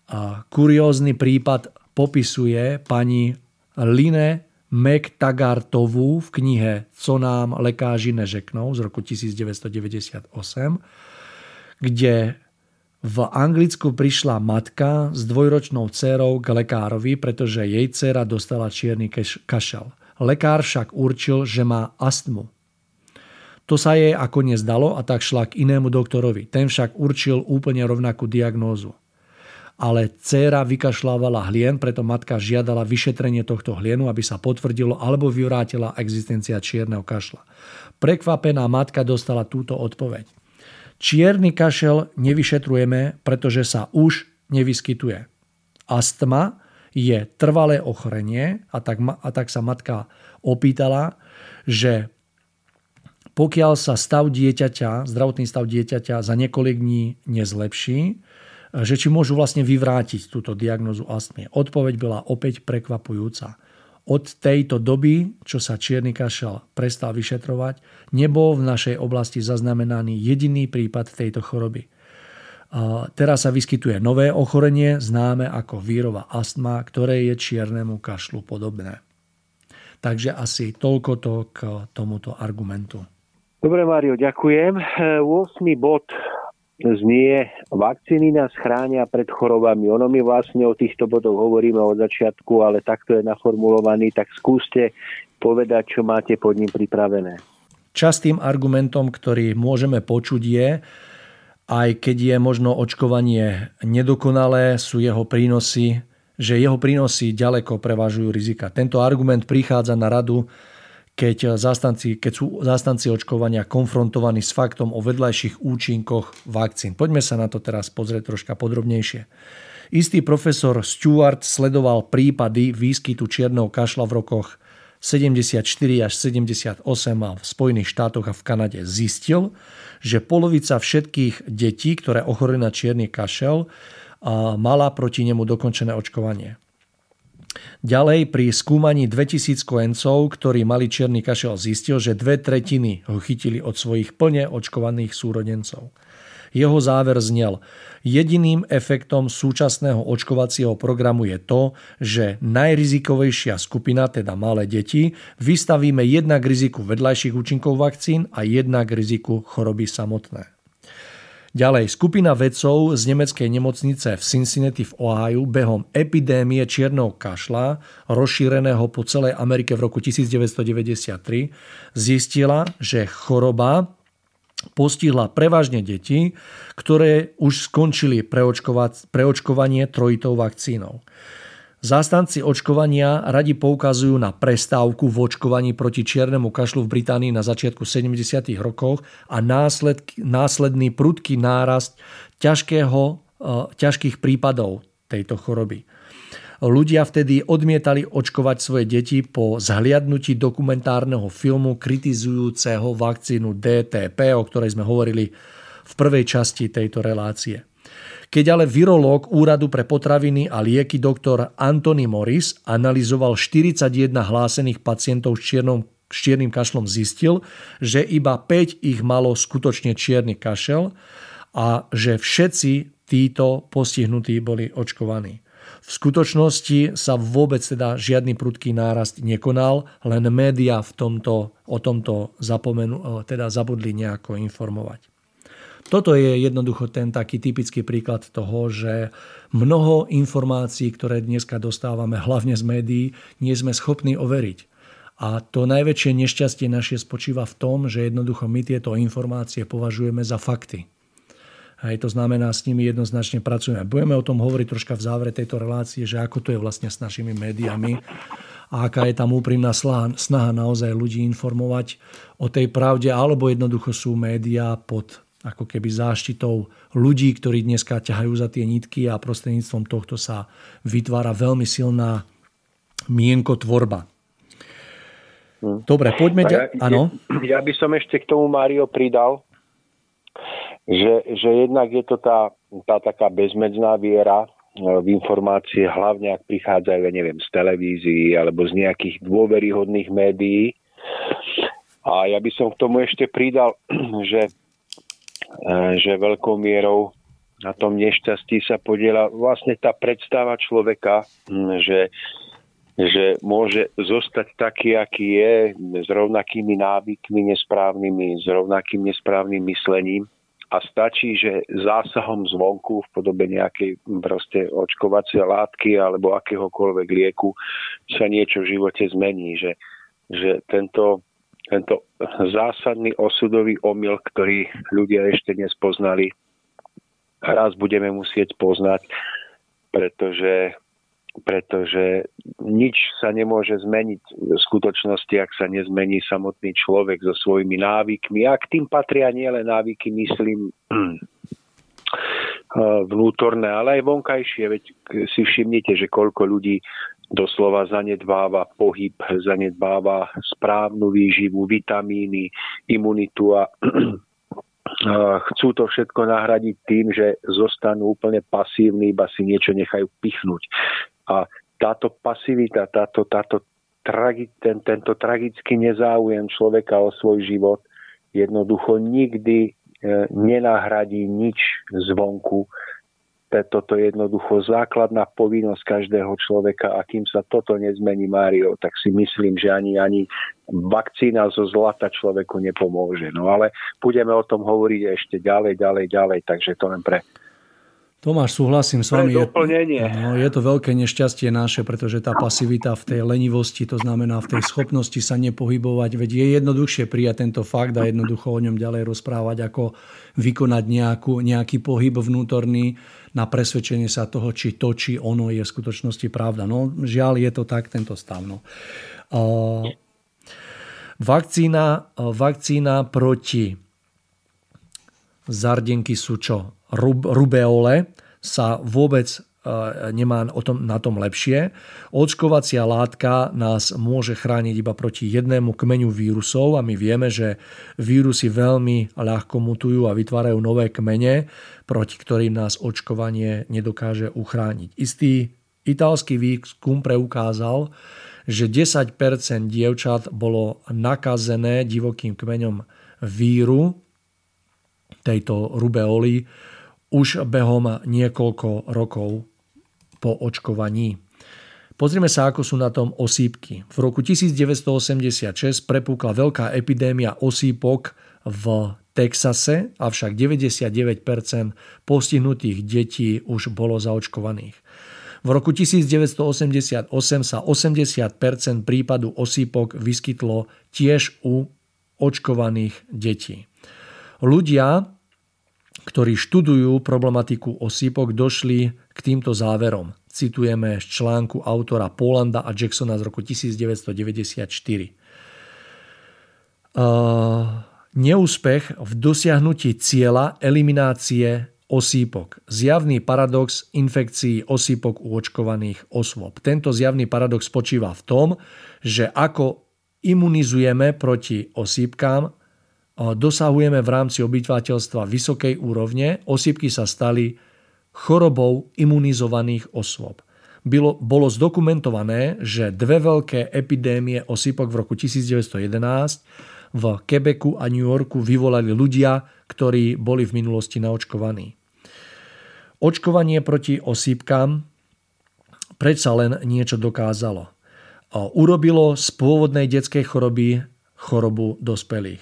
[SPEAKER 1] A kuriózny prípad popisuje pani Line McTaggartovú v knihe Co nám lekáži nežeknou z roku 1998, kde v Anglicku prišla matka s dvojročnou dcerou k lekárovi, pretože jej dcera dostala čierny kašel. Lekár však určil, že má astmu. To sa jej ako nezdalo a tak šla k inému doktorovi. Ten však určil úplne rovnakú diagnózu ale dcéra vykašľávala hlien, preto matka žiadala vyšetrenie tohto hlienu, aby sa potvrdilo alebo vyvrátila existencia čierneho kašla. Prekvapená matka dostala túto odpoveď. Čierny kašel nevyšetrujeme, pretože sa už nevyskytuje. Astma je trvalé ochorenie a tak, a tak sa matka opýtala, že pokiaľ sa stav dieťaťa, zdravotný stav dieťaťa za niekoľko dní nezlepší, že či môžu vlastne vyvrátiť túto diagnozu astmy. Odpoveď bola opäť prekvapujúca. Od tejto doby, čo sa čierny kašel prestal vyšetrovať, nebol v našej oblasti zaznamenaný jediný prípad tejto choroby. Teraz sa vyskytuje nové ochorenie, známe ako vírová astma, ktoré je čiernemu kašlu podobné. Takže asi toľko to k tomuto argumentu.
[SPEAKER 2] Dobre, Mário, ďakujem. 8. bod znie, vakcíny nás chránia pred chorobami. Ono my vlastne o týchto bodoch hovoríme od začiatku, ale takto je naformulovaný, tak skúste povedať, čo máte pod ním pripravené.
[SPEAKER 1] Častým argumentom, ktorý môžeme počuť je, aj keď je možno očkovanie nedokonalé, sú jeho prínosy, že jeho prínosy ďaleko prevažujú rizika. Tento argument prichádza na radu keď, zastanci, keď sú zastanci očkovania konfrontovaní s faktom o vedľajších účinkoch vakcín. Poďme sa na to teraz pozrieť troška podrobnejšie. Istý profesor Stewart sledoval prípady výskytu čierneho kašla v rokoch 74 až 78 a v Spojených štátoch a v Kanade zistil, že polovica všetkých detí, ktoré ochorili na čierny kašel, mala proti nemu dokončené očkovanie. Ďalej pri skúmaní 2000 kojencov, ktorí mali čierny kašel, zistil, že dve tretiny ho chytili od svojich plne očkovaných súrodencov. Jeho záver znel, jediným efektom súčasného očkovacieho programu je to, že najrizikovejšia skupina, teda malé deti, vystavíme jednak riziku vedľajších účinkov vakcín a jednak riziku choroby samotné. Ďalej, skupina vedcov z nemeckej nemocnice v Cincinnati v Ohio behom epidémie čierneho kašla, rozšíreného po celej Amerike v roku 1993, zistila, že choroba postihla prevažne deti, ktoré už skončili preočkovanie trojitou vakcínou. Zástanci očkovania radi poukazujú na prestávku v očkovaní proti čiernemu kašlu v Británii na začiatku 70. rokoch a následný prudký nárast ťažkého, e, ťažkých prípadov tejto choroby. Ľudia vtedy odmietali očkovať svoje deti po zhliadnutí dokumentárneho filmu kritizujúceho vakcínu DTP, o ktorej sme hovorili v prvej časti tejto relácie. Keď ale virológ Úradu pre potraviny a lieky doktor Anthony Morris analyzoval 41 hlásených pacientov s, čiernom, s čiernym kašlom, zistil, že iba 5 ich malo skutočne čierny kašel a že všetci títo postihnutí boli očkovaní. V skutočnosti sa vôbec teda žiadny prudký nárast nekonal, len médiá v tomto, o tomto zapomenu, teda zabudli nejako informovať. Toto je jednoducho ten taký typický príklad toho, že mnoho informácií, ktoré dneska dostávame hlavne z médií, nie sme schopní overiť. A to najväčšie nešťastie naše spočíva v tom, že jednoducho my tieto informácie považujeme za fakty. Hej, to znamená, s nimi jednoznačne pracujeme. Budeme o tom hovoriť troška v závere tejto relácie, že ako to je vlastne s našimi médiami a aká je tam úprimná snaha, naozaj ľudí informovať o tej pravde, alebo jednoducho sú médiá pod ako keby záštitou ľudí, ktorí dneska ťahajú za tie nitky a prostredníctvom tohto sa vytvára veľmi silná mienkotvorba. Hm. Dobre, poďme... Ja,
[SPEAKER 2] Áno? Ja by som ešte k tomu, Mário, pridal, že, že jednak je to tá, tá taká bezmedzná viera e, v informácie, hlavne ak prichádzajú, ja neviem, z televízií alebo z nejakých dôveryhodných médií. A ja by som k tomu ešte pridal, že že veľkou mierou na tom nešťastí sa podiela vlastne tá predstava človeka, že, že môže zostať taký, aký je, s rovnakými návykmi nesprávnymi, s rovnakým nesprávnym myslením. A stačí, že zásahom zvonku v podobe nejakej proste očkovacej látky alebo akéhokoľvek lieku sa niečo v živote zmení, že, že tento tento zásadný osudový omyl, ktorý ľudia ešte nespoznali, raz budeme musieť poznať, pretože, pretože nič sa nemôže zmeniť v skutočnosti, ak sa nezmení samotný človek so svojimi návykmi. A k tým patria nielen návyky, myslím, vnútorné, ale aj vonkajšie. Veď si všimnite, že koľko ľudí doslova zanedbáva pohyb, zanedbáva správnu výživu, vitamíny, imunitu a chcú to všetko nahradiť tým, že zostanú úplne pasívni, iba si niečo nechajú pichnúť. A táto pasivita, táto, táto tragi, ten, tento tragický nezáujem človeka o svoj život jednoducho nikdy e, nenahradí nič zvonku, toto je jednoducho základná povinnosť každého človeka a kým sa toto nezmení, Mário, tak si myslím, že ani, ani vakcína zo zlata človeku nepomôže. No ale budeme o tom hovoriť ešte ďalej, ďalej, ďalej, takže to len pre
[SPEAKER 1] Tomáš, súhlasím s vami. Je, no, je to veľké nešťastie naše, pretože tá pasivita v tej lenivosti, to znamená v tej schopnosti sa nepohybovať, veď je jednoduchšie prijať tento fakt a jednoducho o ňom ďalej rozprávať, ako vykonať nejakú, nejaký pohyb vnútorný na presvedčenie sa toho, či to, či ono je v skutočnosti pravda. No, žiaľ, je to tak, tento stav. No. Uh, vakcína, vakcína proti zardenky sú čo? rubeole sa vôbec e, nemá o tom, na tom lepšie. Očkovacia látka nás môže chrániť iba proti jednému kmeňu vírusov a my vieme, že vírusy veľmi ľahko mutujú a vytvárajú nové kmene, proti ktorým nás očkovanie nedokáže uchrániť. Istý italský výskum preukázal, že 10% dievčat bolo nakazené divokým kmeňom víru tejto rubeoly už behom niekoľko rokov po očkovaní. Pozrime sa, ako sú na tom osýpky. V roku 1986 prepúkla veľká epidémia osýpok v Texase, avšak 99% postihnutých detí už bolo zaočkovaných. V roku 1988 sa 80% prípadu osýpok vyskytlo tiež u očkovaných detí. Ľudia ktorí študujú problematiku osýpok, došli k týmto záverom. Citujeme z článku autora Polanda a Jacksona z roku 1994. Uh, neúspech v dosiahnutí cieľa eliminácie osýpok. Zjavný paradox infekcií osýpok u očkovaných osôb. Tento zjavný paradox spočíva v tom, že ako imunizujeme proti osýpkám, dosahujeme v rámci obyvateľstva vysokej úrovne, osýpky sa stali chorobou imunizovaných osôb. Bylo, bolo zdokumentované, že dve veľké epidémie osýpok v roku 1911 v Quebecu a New Yorku vyvolali ľudia, ktorí boli v minulosti naočkovaní. Očkovanie proti osýpkam predsa len niečo dokázalo. Urobilo z pôvodnej detskej choroby chorobu dospelých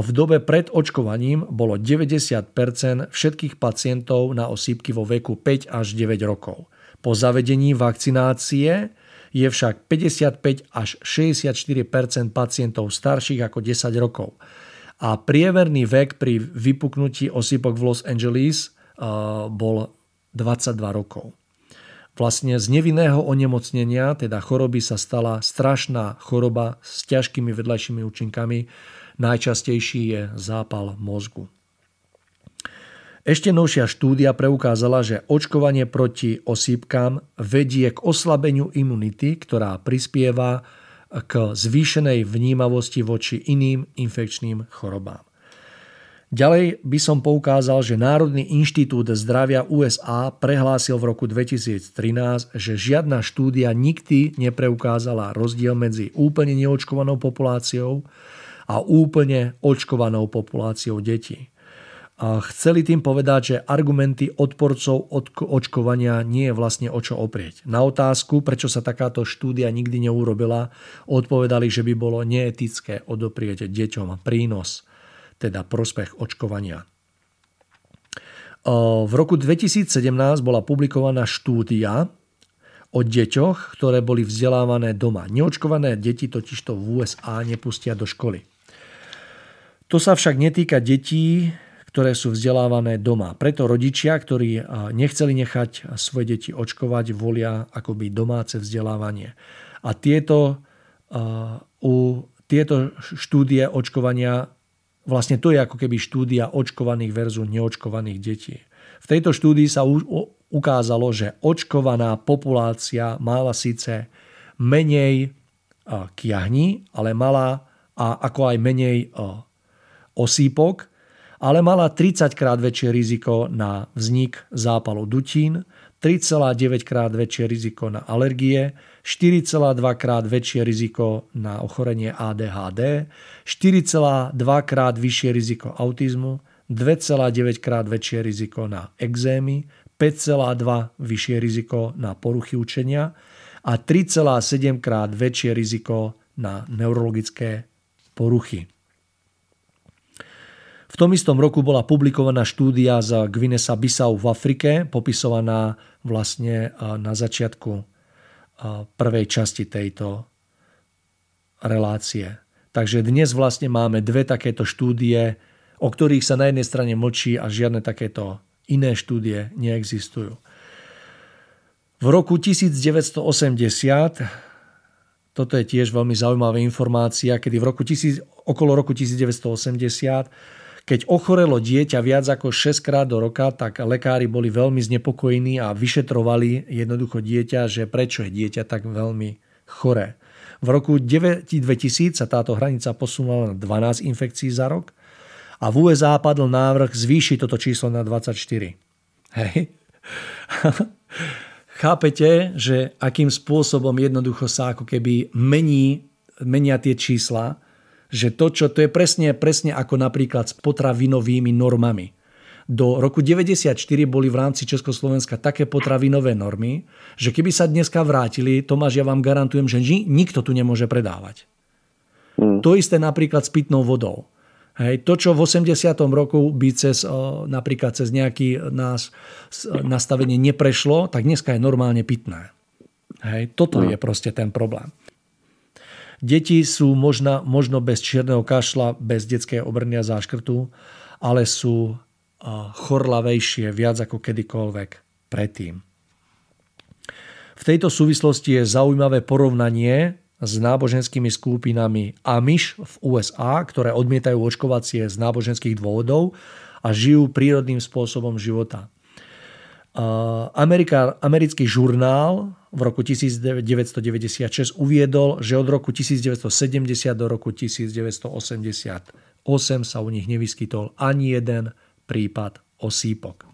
[SPEAKER 1] v dobe pred očkovaním bolo 90% všetkých pacientov na osýpky vo veku 5 až 9 rokov. Po zavedení vakcinácie je však 55 až 64% pacientov starších ako 10 rokov. a priemerný vek pri vypuknutí osýpok v Los Angeles bol 22 rokov. Vlastne z nevinného onemocnenia, teda choroby, sa stala strašná choroba s ťažkými vedľajšími účinkami. Najčastejší je zápal mozgu. Ešte novšia štúdia preukázala, že očkovanie proti osýpkam vedie k oslabeniu imunity, ktorá prispieva k zvýšenej vnímavosti voči iným infekčným chorobám. Ďalej by som poukázal, že Národný inštitút zdravia USA prehlásil v roku 2013, že žiadna štúdia nikdy nepreukázala rozdiel medzi úplne neočkovanou populáciou a úplne očkovanou populáciou detí. A chceli tým povedať, že argumenty odporcov očkovania nie je vlastne o čo oprieť. Na otázku, prečo sa takáto štúdia nikdy neurobila, odpovedali, že by bolo neetické odoprieť deťom prínos teda prospech očkovania. V roku 2017 bola publikovaná štúdia o deťoch, ktoré boli vzdelávané doma. Neočkované deti totižto v USA nepustia do školy. To sa však netýka detí, ktoré sú vzdelávané doma. Preto rodičia, ktorí nechceli nechať svoje deti očkovať, volia akoby domáce vzdelávanie. A tieto, u, tieto štúdie očkovania Vlastne to je ako keby štúdia očkovaných versus neočkovaných detí. V tejto štúdii sa ukázalo, že očkovaná populácia mala síce menej kiahni, ale mala a ako aj menej osýpok, ale mala 30 krát väčšie riziko na vznik zápalu dutín, 3,9 krát väčšie riziko na alergie, 4,2 krát väčšie riziko na ochorenie ADHD, 4,2 krát vyššie riziko autizmu, 2,9 krát väčšie riziko na exémy, 5,2 vyššie riziko na poruchy učenia a 3,7 krát väčšie riziko na neurologické poruchy. V tom istom roku bola publikovaná štúdia z Gvinesa Bissau v Afrike, popisovaná vlastne na začiatku prvej časti tejto relácie. Takže dnes vlastne máme dve takéto štúdie, o ktorých sa na jednej strane mlčí a žiadne takéto iné štúdie neexistujú. V roku 1980, toto je tiež veľmi zaujímavá informácia, kedy v roku, okolo roku 1980 keď ochorelo dieťa viac ako 6 krát do roka, tak lekári boli veľmi znepokojení a vyšetrovali jednoducho dieťa, že prečo je dieťa tak veľmi choré. V roku 2000 sa táto hranica posunula na 12 infekcií za rok a v USA padl návrh zvýšiť toto číslo na 24. Hej. Chápete, že akým spôsobom jednoducho sa ako keby mení, menia tie čísla že to, čo to je presne, presne ako napríklad s potravinovými normami. Do roku 94 boli v rámci Československa také potravinové normy, že keby sa dneska vrátili, Tomáš, ja vám garantujem, že nikto tu nemôže predávať. Mm. To isté napríklad s pitnou vodou. Hej, to, čo v 80. roku by cez, napríklad cez nejaký nás, nastavenie neprešlo, tak dneska je normálne pitné. Hej, toto no. je proste ten problém. Deti sú možno, možno bez čierneho kašla, bez detskej obrny a záškrtu, ale sú chorlavejšie viac ako kedykoľvek predtým. V tejto súvislosti je zaujímavé porovnanie s náboženskými skupinami Amish v USA, ktoré odmietajú očkovacie z náboženských dôvodov a žijú prírodným spôsobom života. Amerika, americký žurnál v roku 1996 uviedol, že od roku 1970 do roku 1988 sa u nich nevyskytol ani jeden prípad osýpok.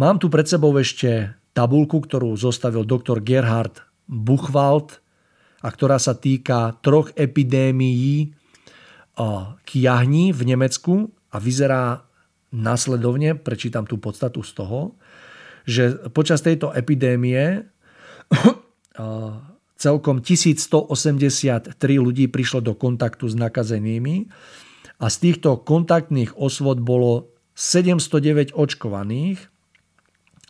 [SPEAKER 1] Mám tu pred sebou ešte tabulku, ktorú zostavil doktor Gerhard Buchwald a ktorá sa týka troch epidémií kiahní v Nemecku a vyzerá následovne, prečítam tú podstatu z toho, že počas tejto epidémie celkom 1183 ľudí prišlo do kontaktu s nakazenými a z týchto kontaktných osvod bolo 709 očkovaných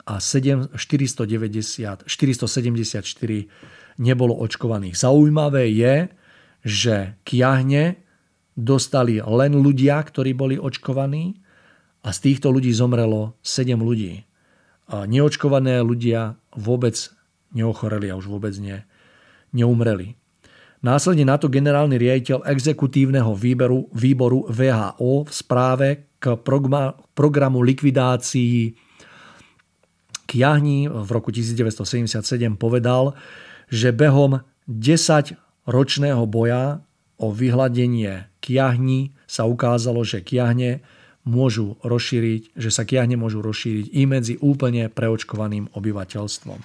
[SPEAKER 1] a 490, 474 nebolo očkovaných. Zaujímavé je, že kiahne dostali len ľudia, ktorí boli očkovaní a z týchto ľudí zomrelo 7 ľudí. Neočkované ľudia vôbec neochoreli a už vôbec nie, neumreli. Následne na to generálny riaditeľ exekutívneho výberu, výboru VHO v správe k programu likvidácií kiahní v roku 1977 povedal, že behom 10 ročného boja o vyhľadenie kiahni sa ukázalo, že kiahne môžu rozšíriť, že sa kiahne môžu rozšíriť i medzi úplne preočkovaným obyvateľstvom.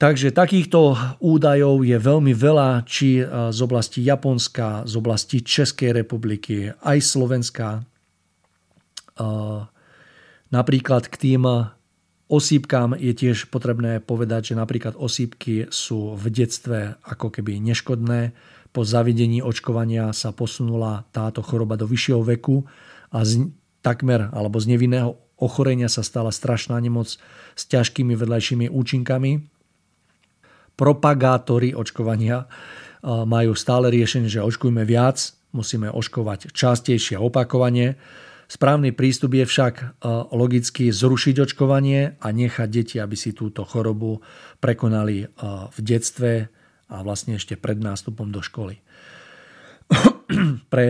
[SPEAKER 1] Takže takýchto údajov je veľmi veľa, či e, z oblasti Japonska, z oblasti Českej republiky, aj Slovenska. E, napríklad k tým osýpkám je tiež potrebné povedať, že napríklad osýpky sú v detstve ako keby neškodné. Po zavedení očkovania sa posunula táto choroba do vyššieho veku a z takmer alebo z nevinného ochorenia sa stala strašná nemoc s ťažkými vedľajšími účinkami propagátori očkovania majú stále riešenie, že očkujme viac, musíme očkovať častejšie a opakovane. Správny prístup je však logicky zrušiť očkovanie a nechať deti, aby si túto chorobu prekonali v detstve a vlastne ešte pred nástupom do školy. Pre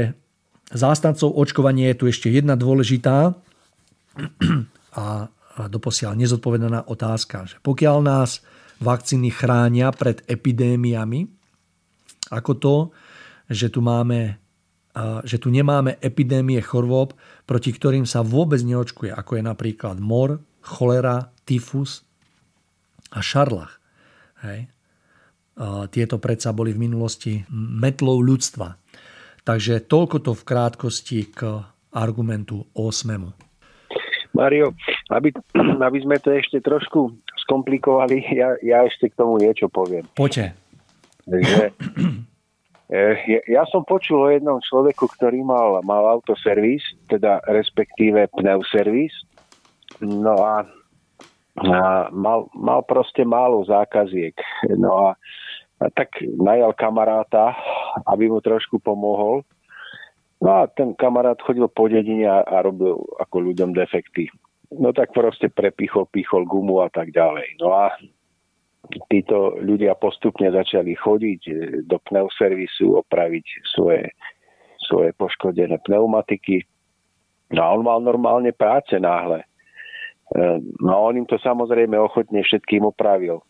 [SPEAKER 1] zástancov očkovania je tu ešte jedna dôležitá a doposiaľ nezodpovedaná otázka, že pokiaľ nás vakcíny chránia pred epidémiami, ako to, že tu, máme, že tu nemáme epidémie chorôb, proti ktorým sa vôbec neočkuje, ako je napríklad mor, cholera, tyfus a šarlach. Hej. Tieto predsa boli v minulosti metlou ľudstva. Takže toľko to v krátkosti k argumentu 8.
[SPEAKER 2] Mario, aby, aby sme to ešte trošku skomplikovali, ja, ja ešte k tomu niečo poviem.
[SPEAKER 1] Poďte.
[SPEAKER 2] Že, eh, ja som počul o jednom človeku, ktorý mal, mal autoservis, teda respektíve pneuservis. No a, a mal, mal proste málo zákaziek. No a tak najal kamaráta, aby mu trošku pomohol. No a ten kamarát chodil po dedine a, a robil ako ľuďom defekty. No tak proste prepichol, pichol gumu a tak ďalej. No a títo ľudia postupne začali chodiť do pneuservisu, opraviť svoje, svoje poškodené pneumatiky. No a on mal normálne práce náhle. E, no a on im to samozrejme ochotne všetkým opravil.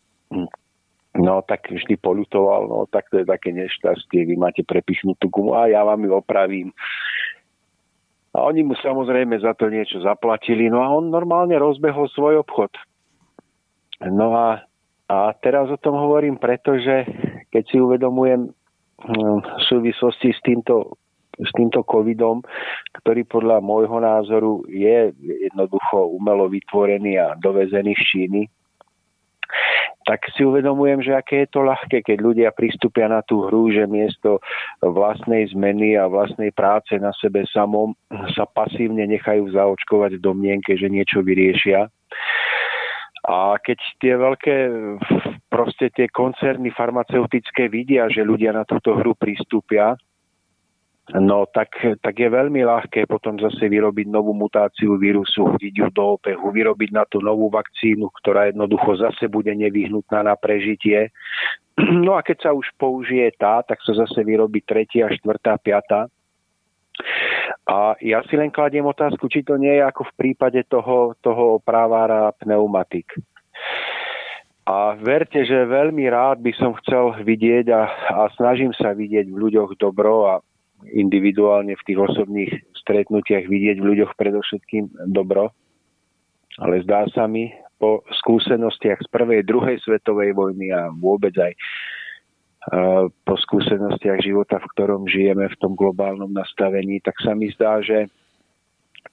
[SPEAKER 2] No tak vždy polutoval, no tak to je také nešťastie, vy máte prepichnutú gumu a ja vám ju opravím. A oni mu samozrejme za to niečo zaplatili, no a on normálne rozbehol svoj obchod. No a, a teraz o tom hovorím, pretože keď si uvedomujem hm, v súvislosti s týmto, s týmto covidom, ktorý podľa môjho názoru je jednoducho umelo vytvorený a dovezený z Číny, tak si uvedomujem, že aké je to ľahké, keď ľudia pristúpia na tú hru, že miesto vlastnej zmeny a vlastnej práce na sebe samom sa pasívne nechajú zaočkovať v domnienke, že niečo vyriešia. A keď tie veľké proste tie koncerny farmaceutické vidia, že ľudia na túto hru pristúpia, no tak, tak je veľmi ľahké potom zase vyrobiť novú mutáciu vírusu, hodiť ju do opehu, vyrobiť na tú novú vakcínu, ktorá jednoducho zase bude nevyhnutná na prežitie. No a keď sa už použije tá, tak sa zase vyrobí tretia, štvrtá, piatá. A ja si len kladiem otázku, či to nie je ako v prípade toho, toho opravára pneumatik. A verte, že veľmi rád by som chcel vidieť a, a snažím sa vidieť v ľuďoch dobro a individuálne v tých osobných stretnutiach vidieť v ľuďoch predovšetkým dobro. Ale zdá sa mi po skúsenostiach z prvej, druhej svetovej vojny a vôbec aj po skúsenostiach života, v ktorom žijeme v tom globálnom nastavení, tak sa mi zdá, že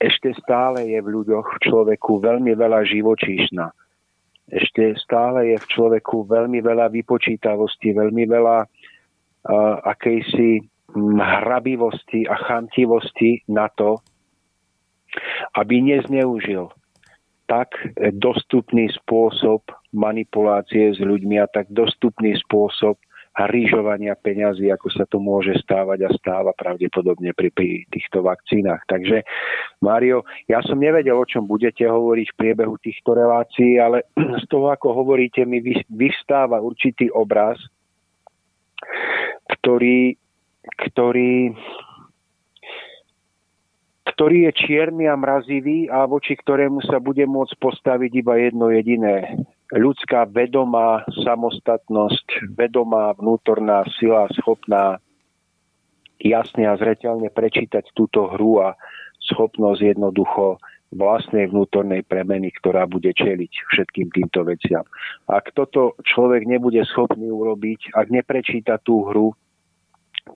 [SPEAKER 2] ešte stále je v ľuďoch v človeku veľmi veľa živočíšna. Ešte stále je v človeku veľmi veľa vypočítavosti, veľmi veľa uh, akejsi hrabivosti a chamtivosti na to, aby nezneužil tak dostupný spôsob manipulácie s ľuďmi a tak dostupný spôsob rýžovania peňazí, ako sa to môže stávať a stáva pravdepodobne pri, pri týchto vakcínach. Takže, Mário, ja som nevedel, o čom budete hovoriť v priebehu týchto relácií, ale z toho, ako hovoríte, mi vystáva určitý obraz, ktorý, ktorý ktorý je čierny a mrazivý a voči ktorému sa bude môcť postaviť iba jedno jediné ľudská vedomá samostatnosť, vedomá vnútorná sila schopná jasne a zreteľne prečítať túto hru a schopnosť jednoducho vlastnej vnútornej premeny, ktorá bude čeliť všetkým týmto veciam. Ak toto človek nebude schopný urobiť, ak neprečíta tú hru,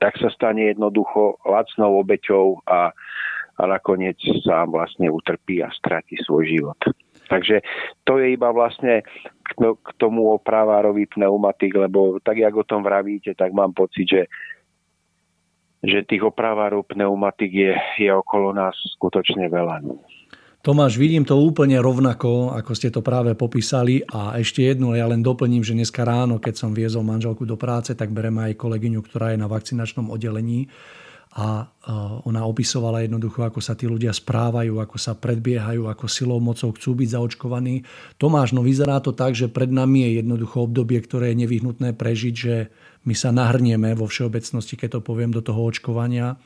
[SPEAKER 2] tak sa stane jednoducho lacnou obeťou a, a nakoniec sám vlastne utrpí a stratí svoj život. Takže to je iba vlastne k tomu opravárovi pneumatik, lebo tak, jak o tom vravíte, tak mám pocit, že že tých opravárov pneumatik je, je okolo nás skutočne veľa.
[SPEAKER 1] Tomáš, vidím to úplne rovnako, ako ste to práve popísali. A ešte jednu, ja len doplním, že dneska ráno, keď som viezol manželku do práce, tak bereme aj kolegyňu, ktorá je na vakcinačnom oddelení. A ona opisovala jednoducho, ako sa tí ľudia správajú, ako sa predbiehajú, ako silou mocou chcú byť zaočkovaní. Tomáš, no vyzerá to tak, že pred nami je jednoducho obdobie, ktoré je nevyhnutné prežiť, že my sa nahrnieme vo všeobecnosti, keď to poviem, do toho očkovania.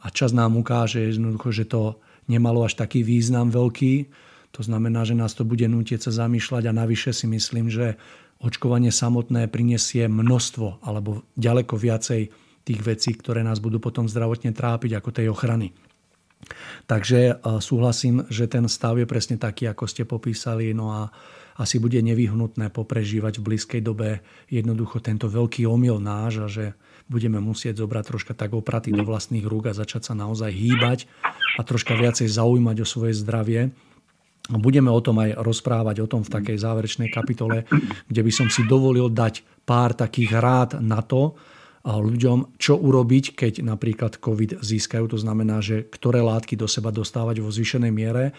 [SPEAKER 1] A čas nám ukáže jednoducho, že to nemalo až taký význam veľký. To znamená, že nás to bude nútieť sa zamýšľať a navyše si myslím, že očkovanie samotné prinesie množstvo alebo ďaleko viacej tých vecí, ktoré nás budú potom zdravotne trápiť, ako tej ochrany. Takže e, súhlasím, že ten stav je presne taký, ako ste popísali, no a asi bude nevyhnutné poprežívať v blízkej dobe jednoducho tento veľký omyl náš a že budeme musieť zobrať troška tak opraty do vlastných rúk a začať sa naozaj hýbať a troška viacej zaujímať o svoje zdravie. Budeme o tom aj rozprávať, o tom v takej záverečnej kapitole, kde by som si dovolil dať pár takých rád na to, ľuďom, čo urobiť, keď napríklad COVID získajú. To znamená, že ktoré látky do seba dostávať vo zvýšenej miere.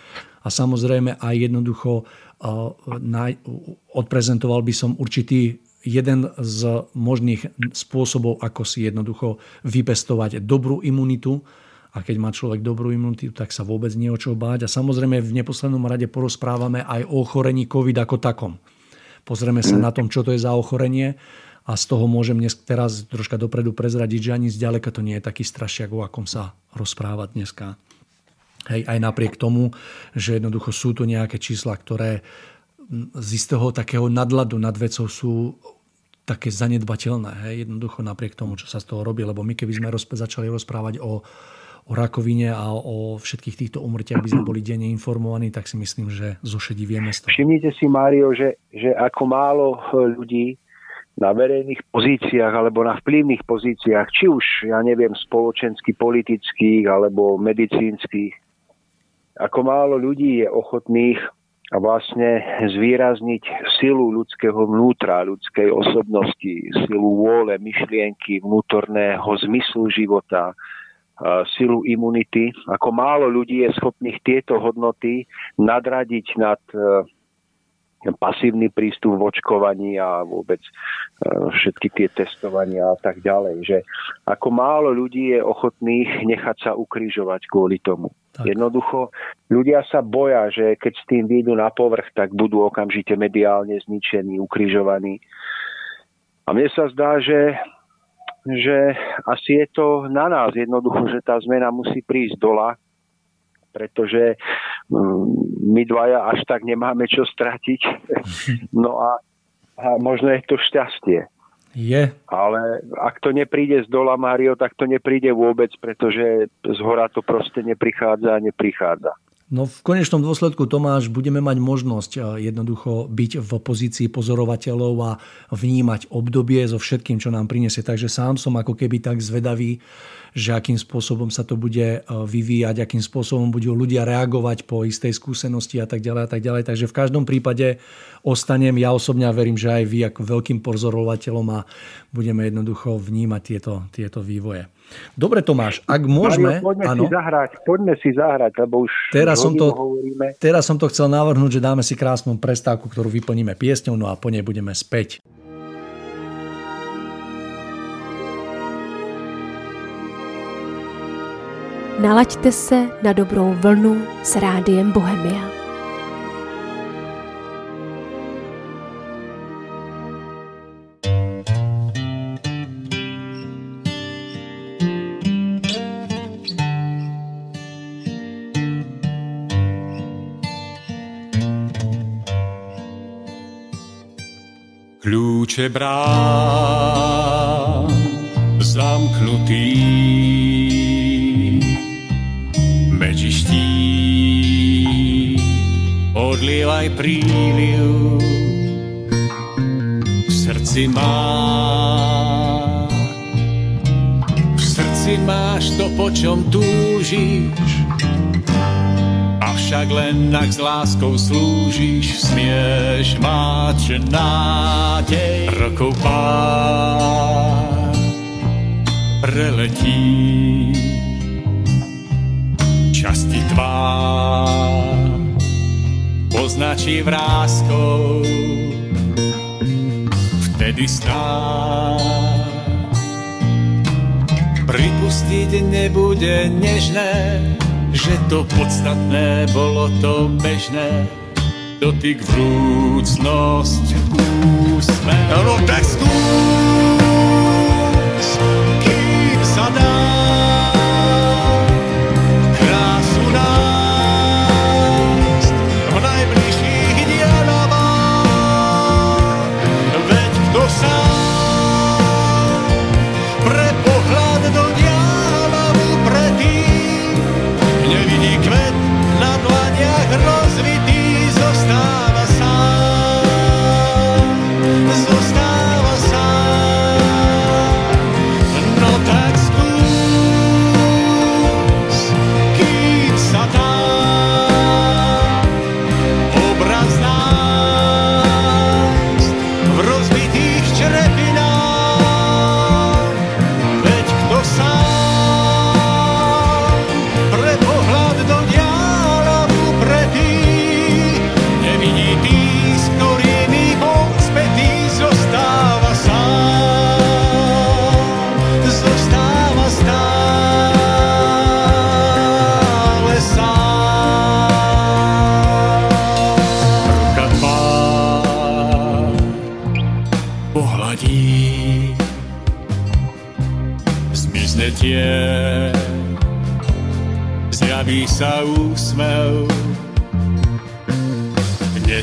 [SPEAKER 1] A samozrejme aj jednoducho odprezentoval by som určitý jeden z možných spôsobov, ako si jednoducho vypestovať dobrú imunitu. A keď má človek dobrú imunitu, tak sa vôbec nie o čo báť. A samozrejme v neposlednom rade porozprávame aj o ochorení COVID ako takom. Pozrieme sa na tom, čo to je za ochorenie a z toho môžem dnes teraz troška dopredu prezradiť, že ani zďaleka to nie je taký strašiak, o akom sa rozpráva dneska. Hej, aj napriek tomu, že jednoducho sú tu nejaké čísla, ktoré z istého takého nadladu nad vecou sú také zanedbateľné. Hej, jednoducho napriek tomu, čo sa z toho robí. Lebo my keby sme rozp- začali rozprávať o, o rakovine a o všetkých týchto umrtiach by sme boli denne informovaní, tak si myslím, že zošedí vieme z toho.
[SPEAKER 2] Všimnite si, Mário, že, že ako málo ľudí na verejných pozíciách alebo na vplyvných pozíciách, či už, ja neviem, spoločensky, politických alebo medicínskych. Ako málo ľudí je ochotných vlastne zvýrazniť silu ľudského vnútra, ľudskej osobnosti, silu vôle, myšlienky, vnútorného zmyslu života, silu imunity. Ako málo ľudí je schopných tieto hodnoty nadradiť nad pasívny prístup v očkovaní a vôbec e, všetky tie testovania a tak ďalej. Že ako málo ľudí je ochotných nechať sa ukrižovať kvôli tomu. Tak. Jednoducho ľudia sa boja, že keď s tým vyjdú na povrch, tak budú okamžite mediálne zničení, ukrižovaní. A mne sa zdá, že, že asi je to na nás jednoducho, že tá zmena musí prísť dola pretože mm, my dvaja až tak nemáme čo stratiť. No a, a možno je to šťastie.
[SPEAKER 1] Je.
[SPEAKER 2] Ale ak to nepríde z dola, Mário, tak to nepríde vôbec, pretože z hora to proste neprichádza a neprichádza.
[SPEAKER 1] No v konečnom dôsledku, Tomáš, budeme mať možnosť eh, jednoducho byť v pozícii pozorovateľov a vnímať obdobie so všetkým, čo nám prinesie. Takže sám som ako keby tak zvedavý, že akým spôsobom sa to bude e, vyvíjať, akým spôsobom budú ľudia reagovať po istej skúsenosti a tak ďalej a tak ďalej. Takže v každom prípade ostanem, ja osobne verím, že aj vy ako veľkým pozorovateľom a budeme jednoducho vnímať tieto, tieto vývoje. Dobre Tomáš, ak môžeme...
[SPEAKER 2] Mario, poďme, áno, si zahrať, poďme si zahrať, lebo už
[SPEAKER 1] teraz som to, hovoríme. Teraz som to chcel navrhnúť, že dáme si krásnu prestávku, ktorú vyplníme piesňou, no a po nej budeme späť.
[SPEAKER 3] Nalaďte se na dobrou vlnu s rádiem Bohemia.
[SPEAKER 4] Kľúče brán zamknutý aj príliv v srdci má. V srdci máš to, po čom túžiš, avšak len ak s láskou slúžiš, smieš mať nádej. Rokov pár preletí. Časti tvár poznačí vrázkou, vtedy snáď pripustiť nebude nežné, že to podstatné bolo to bežné, dotyk vrúcnosť, úsmev. No tak skús,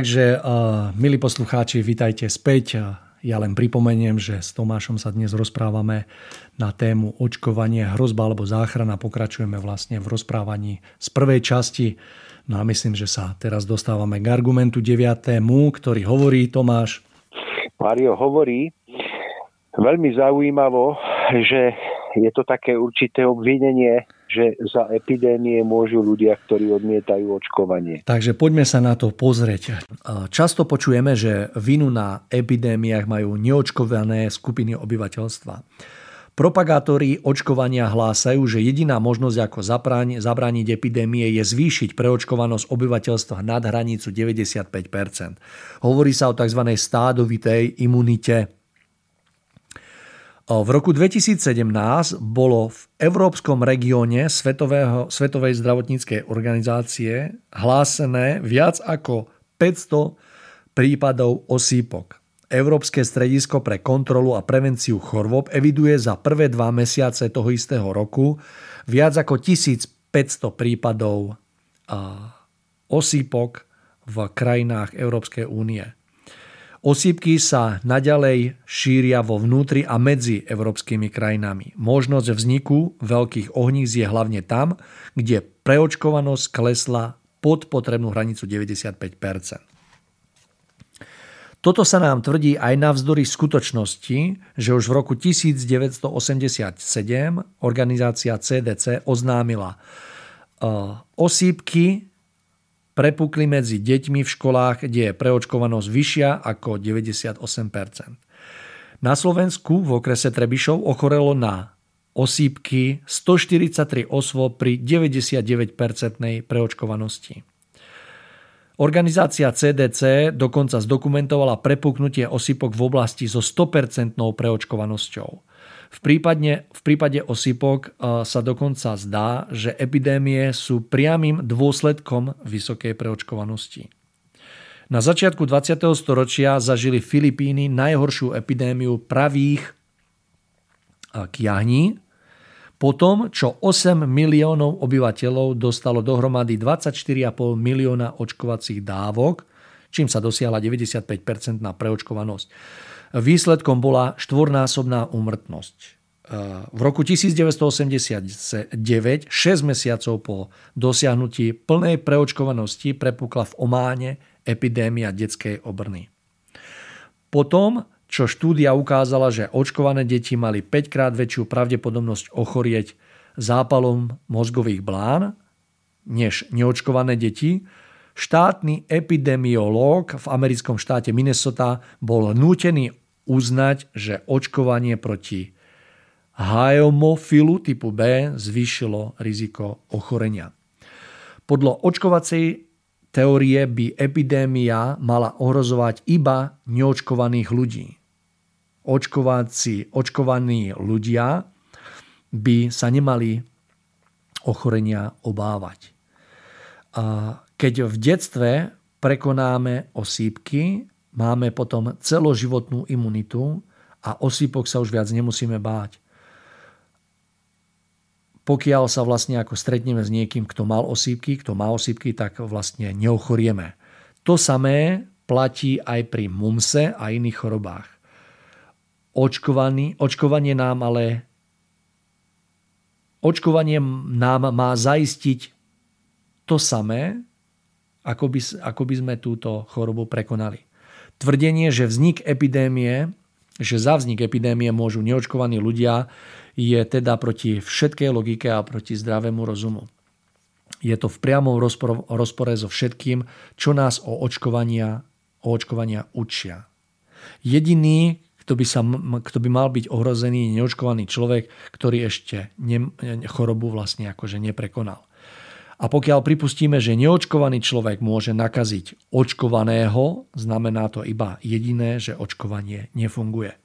[SPEAKER 1] Takže, uh, milí poslucháči, vítajte späť. Ja len pripomeniem, že s Tomášom sa dnes rozprávame na tému očkovanie, hrozba alebo záchrana. Pokračujeme vlastne v rozprávaní z prvej časti. No a myslím, že sa teraz dostávame k argumentu 9. ktorý hovorí Tomáš.
[SPEAKER 2] Mario hovorí veľmi zaujímavo, že je to také určité obvinenie že za epidémie môžu ľudia, ktorí odmietajú očkovanie.
[SPEAKER 1] Takže poďme sa na to pozrieť. Často počujeme, že vinu na epidémiách majú neočkované skupiny obyvateľstva. Propagátori očkovania hlásajú, že jediná možnosť ako zabrániť epidémie je zvýšiť preočkovanosť obyvateľstva nad hranicu 95% Hovorí sa o tzv. stádovitej imunite. V roku 2017 bolo v európskom regióne Svetovej zdravotníckej organizácie hlásené viac ako 500 prípadov osýpok. Európske stredisko pre kontrolu a prevenciu chorôb eviduje za prvé dva mesiace toho istého roku viac ako 1500 prípadov osýpok v krajinách Európskej únie. Osýpky sa naďalej šíria vo vnútri a medzi európskymi krajinami. Možnosť vzniku veľkých ohníz je hlavne tam, kde preočkovanosť klesla pod potrebnú hranicu 95% toto sa nám tvrdí aj navzdory skutočnosti, že už v roku 1987 organizácia CDC oznámila uh, osýpky prepukli medzi deťmi v školách, kde je preočkovanosť vyššia ako 98%. Na Slovensku v okrese Trebišov ochorelo na osýpky 143 osôb pri 99% preočkovanosti. Organizácia CDC dokonca zdokumentovala prepuknutie osýpok v oblasti so 100% preočkovanosťou. V prípade, v prípade osýpok e, sa dokonca zdá, že epidémie sú priamým dôsledkom vysokej preočkovanosti. Na začiatku 20. storočia zažili Filipíny najhoršiu epidémiu pravých e, kiahní, po tom, čo 8 miliónov obyvateľov dostalo dohromady 24,5 milióna očkovacích dávok, čím sa dosiahla 95% na preočkovanosť. Výsledkom bola štvornásobná úmrtnosť. V roku 1989, 6 mesiacov po dosiahnutí plnej preočkovanosti, prepukla v Ománe epidémia detskej obrny. Potom čo štúdia ukázala, že očkované deti mali 5 krát väčšiu pravdepodobnosť ochorieť zápalom mozgových blán než neočkované deti, štátny epidemiológ v americkom štáte Minnesota bol nútený uznať, že očkovanie proti haemofilu typu B zvýšilo riziko ochorenia. Podľa očkovacej teórie by epidémia mala ohrozovať iba neočkovaných ľudí očkováci, očkovaní ľudia by sa nemali ochorenia obávať. A keď v detstve prekonáme osýpky, máme potom celoživotnú imunitu a osýpok sa už viac nemusíme báť. Pokiaľ sa vlastne ako stretneme s niekým, kto mal osýpky, kto má osýpky, tak vlastne neochorieme. To samé platí aj pri mumse a iných chorobách očkovaný, očkovanie nám ale očkovanie nám má zaistiť to samé, ako by, ako by sme túto chorobu prekonali. Tvrdenie, že vznik epidémie, že za vznik epidémie môžu neočkovaní ľudia, je teda proti všetkej logike a proti zdravému rozumu. Je to v priamom rozpore, so všetkým, čo nás o očkovania, o očkovania učia. Jediný, kto by, sa, kto by mal byť ohrozený neočkovaný človek, ktorý ešte ne, chorobu vlastne akože neprekonal. A pokiaľ pripustíme, že neočkovaný človek môže nakaziť očkovaného, znamená to iba jediné, že očkovanie nefunguje.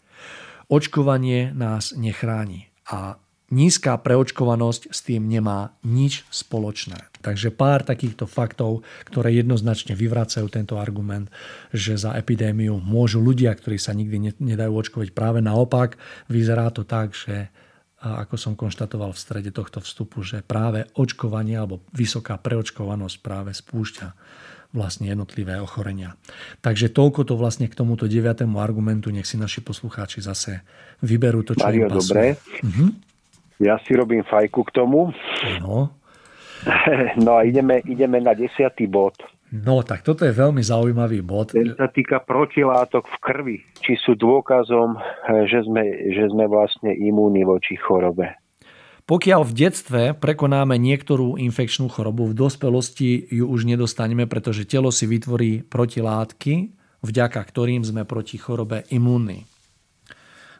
[SPEAKER 1] Očkovanie nás nechráni a nízka preočkovanosť s tým nemá nič spoločné. Takže pár takýchto faktov, ktoré jednoznačne vyvracajú tento argument, že za epidémiu môžu ľudia, ktorí sa nikdy nedajú očkovať. Práve naopak, vyzerá to tak, že ako som konštatoval v strede tohto vstupu, že práve očkovanie alebo vysoká preočkovanosť práve spúšťa vlastne jednotlivé ochorenia. Takže toľko to vlastne k tomuto deviatému argumentu, nech si naši poslucháči zase vyberú to, čo
[SPEAKER 2] Mario, im pasuje. dobre. Uh-huh. Ja si robím fajku k tomu.
[SPEAKER 1] No.
[SPEAKER 2] No a ideme, ideme na desiatý bod.
[SPEAKER 1] No, tak toto je veľmi zaujímavý bod.
[SPEAKER 2] Ten sa týka protilátok v krvi. Či sú dôkazom, že sme, že sme vlastne imúni voči chorobe.
[SPEAKER 1] Pokiaľ v detstve prekonáme niektorú infekčnú chorobu, v dospelosti ju už nedostaneme, pretože telo si vytvorí protilátky, vďaka ktorým sme proti chorobe imúnni.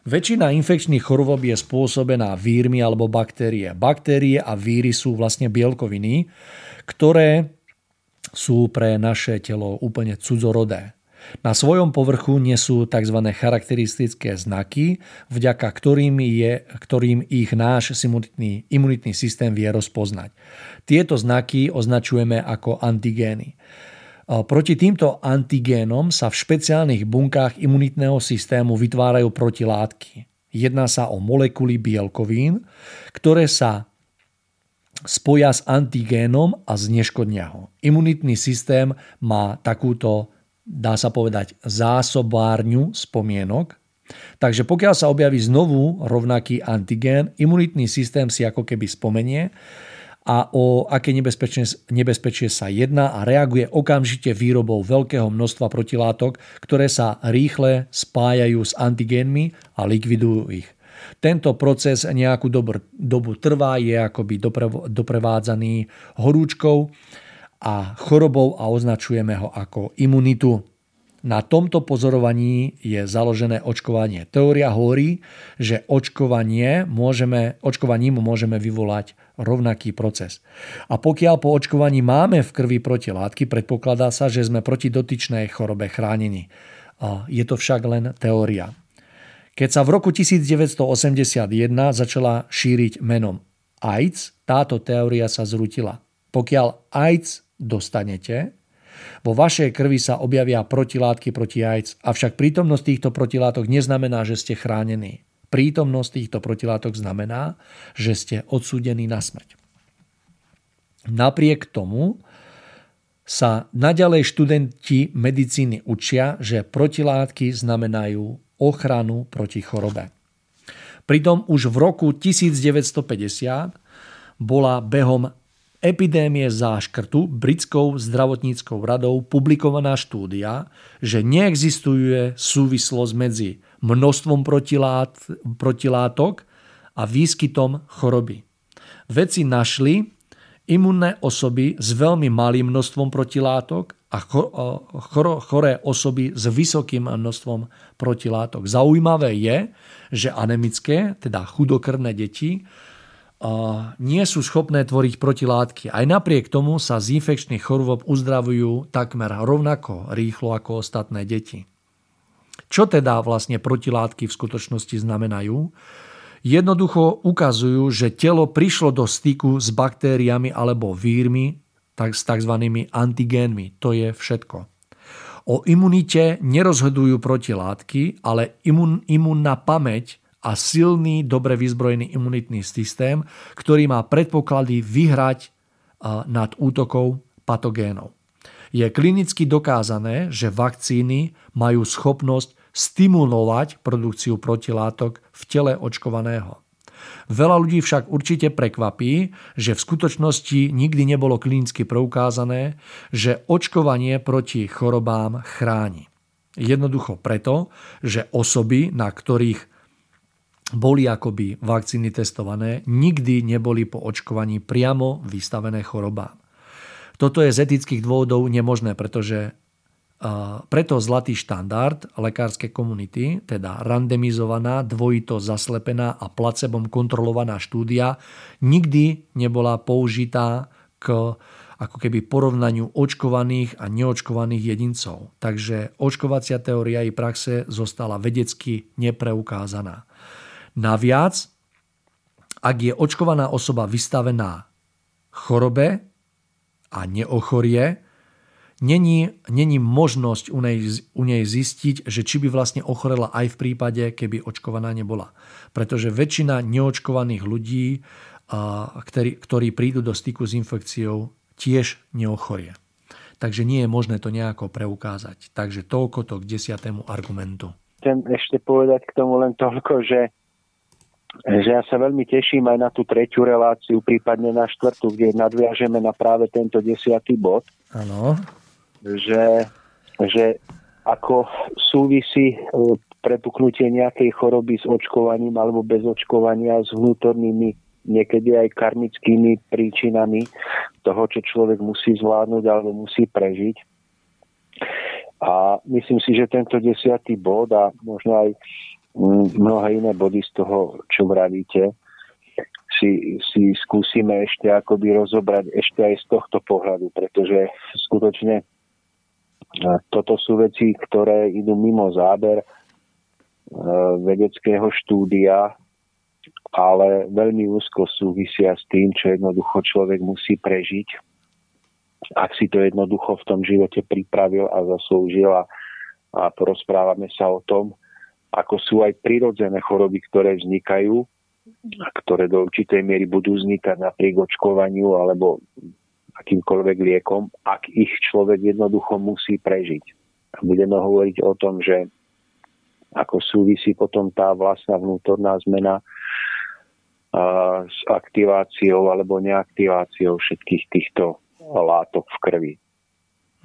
[SPEAKER 1] Väčšina infekčných chorôb je spôsobená vírmi alebo baktérie. Baktérie a víry sú vlastne bielkoviny, ktoré sú pre naše telo úplne cudzorodé. Na svojom povrchu nesú tzv. charakteristické znaky, vďaka ktorým, je, ktorým ich náš imunitný, imunitný systém vie rozpoznať. Tieto znaky označujeme ako antigény. Proti týmto antigénom sa v špeciálnych bunkách imunitného systému vytvárajú protilátky. Jedná sa o molekuly bielkovín, ktoré sa spoja s antigénom a zneškodnia ho. Imunitný systém má takúto, dá sa povedať, zásobárňu spomienok, Takže pokiaľ sa objaví znovu rovnaký antigén, imunitný systém si ako keby spomenie a o aké nebezpečie, nebezpečie sa jedná a reaguje okamžite výrobou veľkého množstva protilátok, ktoré sa rýchle spájajú s antigénmi a likvidujú ich. Tento proces nejakú dobu, dobu trvá, je akoby doprevádzaný horúčkou a chorobou a označujeme ho ako imunitu. Na tomto pozorovaní je založené očkovanie. Teória hovorí, že očkovanie môžeme, očkovaním môžeme vyvolať rovnaký proces. A pokiaľ po očkovaní máme v krvi protilátky, predpokladá sa, že sme proti dotyčnej chorobe chránení. Je to však len teória. Keď sa v roku 1981 začala šíriť menom AIDS, táto teória sa zrutila. Pokiaľ AIDS dostanete, vo vašej krvi sa objavia protilátky proti AIDS, avšak prítomnosť týchto protilátok neznamená, že ste chránení. Prítomnosť týchto protilátok znamená, že ste odsúdení na smrť. Napriek tomu sa naďalej študenti medicíny učia, že protilátky znamenajú ochranu proti chorobe. Pritom už v roku 1950 bola behom epidémie záškrtu britskou zdravotníckou radou publikovaná štúdia, že neexistuje súvislosť medzi množstvom protilát, protilátok a výskytom choroby. Vedci našli imunné osoby s veľmi malým množstvom protilátok a choré osoby s vysokým množstvom protilátok. Zaujímavé je, že anemické, teda chudokrvné deti, nie sú schopné tvoriť protilátky. Aj napriek tomu sa z infekčných chorôb uzdravujú takmer rovnako rýchlo ako ostatné deti. Čo teda vlastne protilátky v skutočnosti znamenajú? Jednoducho ukazujú, že telo prišlo do styku s baktériami alebo vírmi, tak s tzv. antigénmi. To je všetko. O imunite nerozhodujú protilátky, ale imun, imunná pamäť a silný, dobre vyzbrojený imunitný systém, ktorý má predpoklady vyhrať nad útokou patogénov. Je klinicky dokázané, že vakcíny majú schopnosť stimulovať produkciu protilátok v tele očkovaného. Veľa ľudí však určite prekvapí, že v skutočnosti nikdy nebolo klinicky preukázané, že očkovanie proti chorobám chráni. Jednoducho preto, že osoby, na ktorých boli akoby vakcíny testované, nikdy neboli po očkovaní priamo vystavené chorobám. Toto je z etických dôvodov nemožné, pretože preto zlatý štandard lekárskej komunity, teda randomizovaná, dvojito zaslepená a placebom kontrolovaná štúdia, nikdy nebola použitá k ako keby porovnaniu očkovaných a neočkovaných jedincov. Takže očkovacia teória i praxe zostala vedecky nepreukázaná. Naviac, ak je očkovaná osoba vystavená chorobe a neochorie, není, není možnosť u nej, u nej zistiť, že či by vlastne ochorela aj v prípade, keby očkovaná nebola. Pretože väčšina neočkovaných ľudí, ktorí, ktorí prídu do styku s infekciou, tiež neochorie. Takže nie je možné to nejako preukázať. Takže toľko to k desiatému argumentu.
[SPEAKER 2] Chcem ešte povedať k tomu len toľko, že že ja sa veľmi teším aj na tú tretiu reláciu, prípadne na štvrtú, kde nadviažeme na práve tento desiatý bod.
[SPEAKER 1] Áno.
[SPEAKER 2] Že, že ako súvisí e, prepuknutie nejakej choroby s očkovaním alebo bez očkovania s vnútornými niekedy aj karmickými príčinami toho, čo človek musí zvládnuť alebo musí prežiť. A myslím si, že tento desiatý bod a možno aj mm, mnohé iné body z toho, čo vravíte, si, si skúsime ešte akoby rozobrať ešte aj z tohto pohľadu, pretože skutočne toto sú veci, ktoré idú mimo záber vedeckého štúdia, ale veľmi úzko súvisia s tým, čo jednoducho človek musí prežiť, ak si to jednoducho v tom živote pripravil a zaslúžil a, a porozprávame sa o tom, ako sú aj prirodzené choroby, ktoré vznikajú a ktoré do určitej miery budú vznikať napriek očkovaniu alebo akýmkoľvek liekom, ak ich človek jednoducho musí prežiť. A budeme hovoriť o tom, že ako súvisí potom tá vlastná vnútorná zmena a, s aktiváciou alebo neaktiváciou všetkých týchto látok v krvi.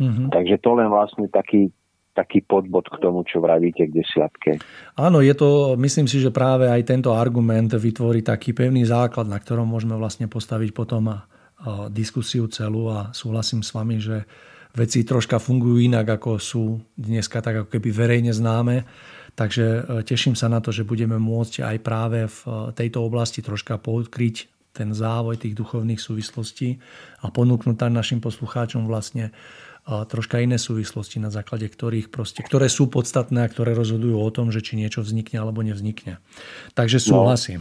[SPEAKER 2] Mm-hmm. Takže to len vlastne taký, taký podbod k tomu, čo vravíte k desiatke.
[SPEAKER 1] Áno, je to, myslím si, že práve aj tento argument vytvorí taký pevný základ, na ktorom môžeme vlastne postaviť potom diskusiu celú a súhlasím s vami, že veci troška fungujú inak, ako sú dneska tak ako keby verejne známe. Takže e, teším sa na to, že budeme môcť aj práve v e, tejto oblasti troška podkryť ten závoj tých duchovných súvislostí a ponúknuť tam našim poslucháčom vlastne troška iné súvislosti, na základe ktorých proste, ktoré sú podstatné a ktoré rozhodujú o tom, že či niečo vznikne alebo nevznikne. Takže no. súhlasím.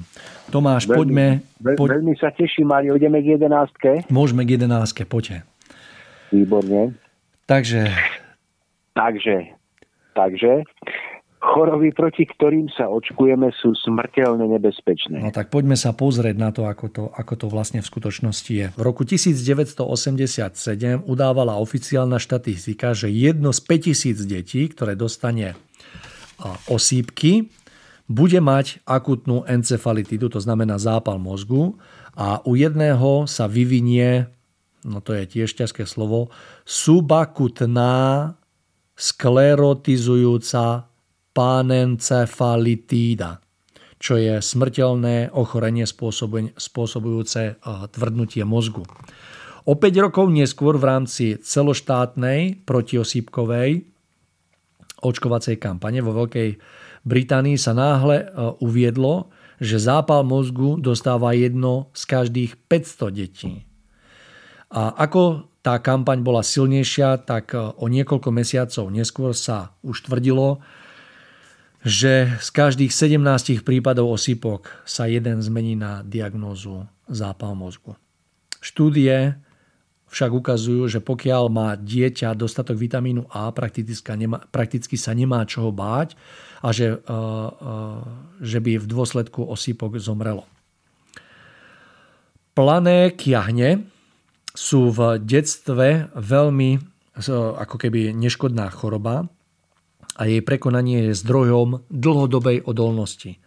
[SPEAKER 1] No, Tomáš, veľmi, poďme...
[SPEAKER 2] Poď... Veľmi sa teším, Mário. Ideme k jedenáctke?
[SPEAKER 1] Môžeme k jedenáctke, poďte.
[SPEAKER 2] Výborne.
[SPEAKER 1] Takže...
[SPEAKER 2] Takže, takže choroby, proti ktorým sa očkujeme, sú smrteľne nebezpečné.
[SPEAKER 1] No tak poďme sa pozrieť na to, ako to, ako to vlastne v skutočnosti je. V roku 1987 udávala oficiálna štatistika, že jedno z 5000 detí, ktoré dostane osýpky, bude mať akutnú encefalitidu, to znamená zápal mozgu a u jedného sa vyvinie, no to je tiež ťažké slovo, subakutná sklerotizujúca panencefalitída, čo je smrteľné ochorenie spôsobujúce eh, tvrdnutie mozgu. O 5 rokov neskôr v rámci celoštátnej protiosýpkovej očkovacej kampane vo Veľkej Británii sa náhle eh, uviedlo, že zápal mozgu dostáva jedno z každých 500 detí. A ako tá kampaň bola silnejšia, tak eh, o niekoľko mesiacov neskôr sa už tvrdilo, že z každých 17 prípadov osýpok sa jeden zmení na diagnózu zápal mozgu. Štúdie však ukazujú, že pokiaľ má dieťa dostatok vitamínu A, prakticky, sa nemá čoho báť a že, uh, uh, že by v dôsledku osýpok zomrelo. Plané kiahne sú v detstve veľmi ako keby neškodná choroba, a jej prekonanie je zdrojom dlhodobej odolnosti.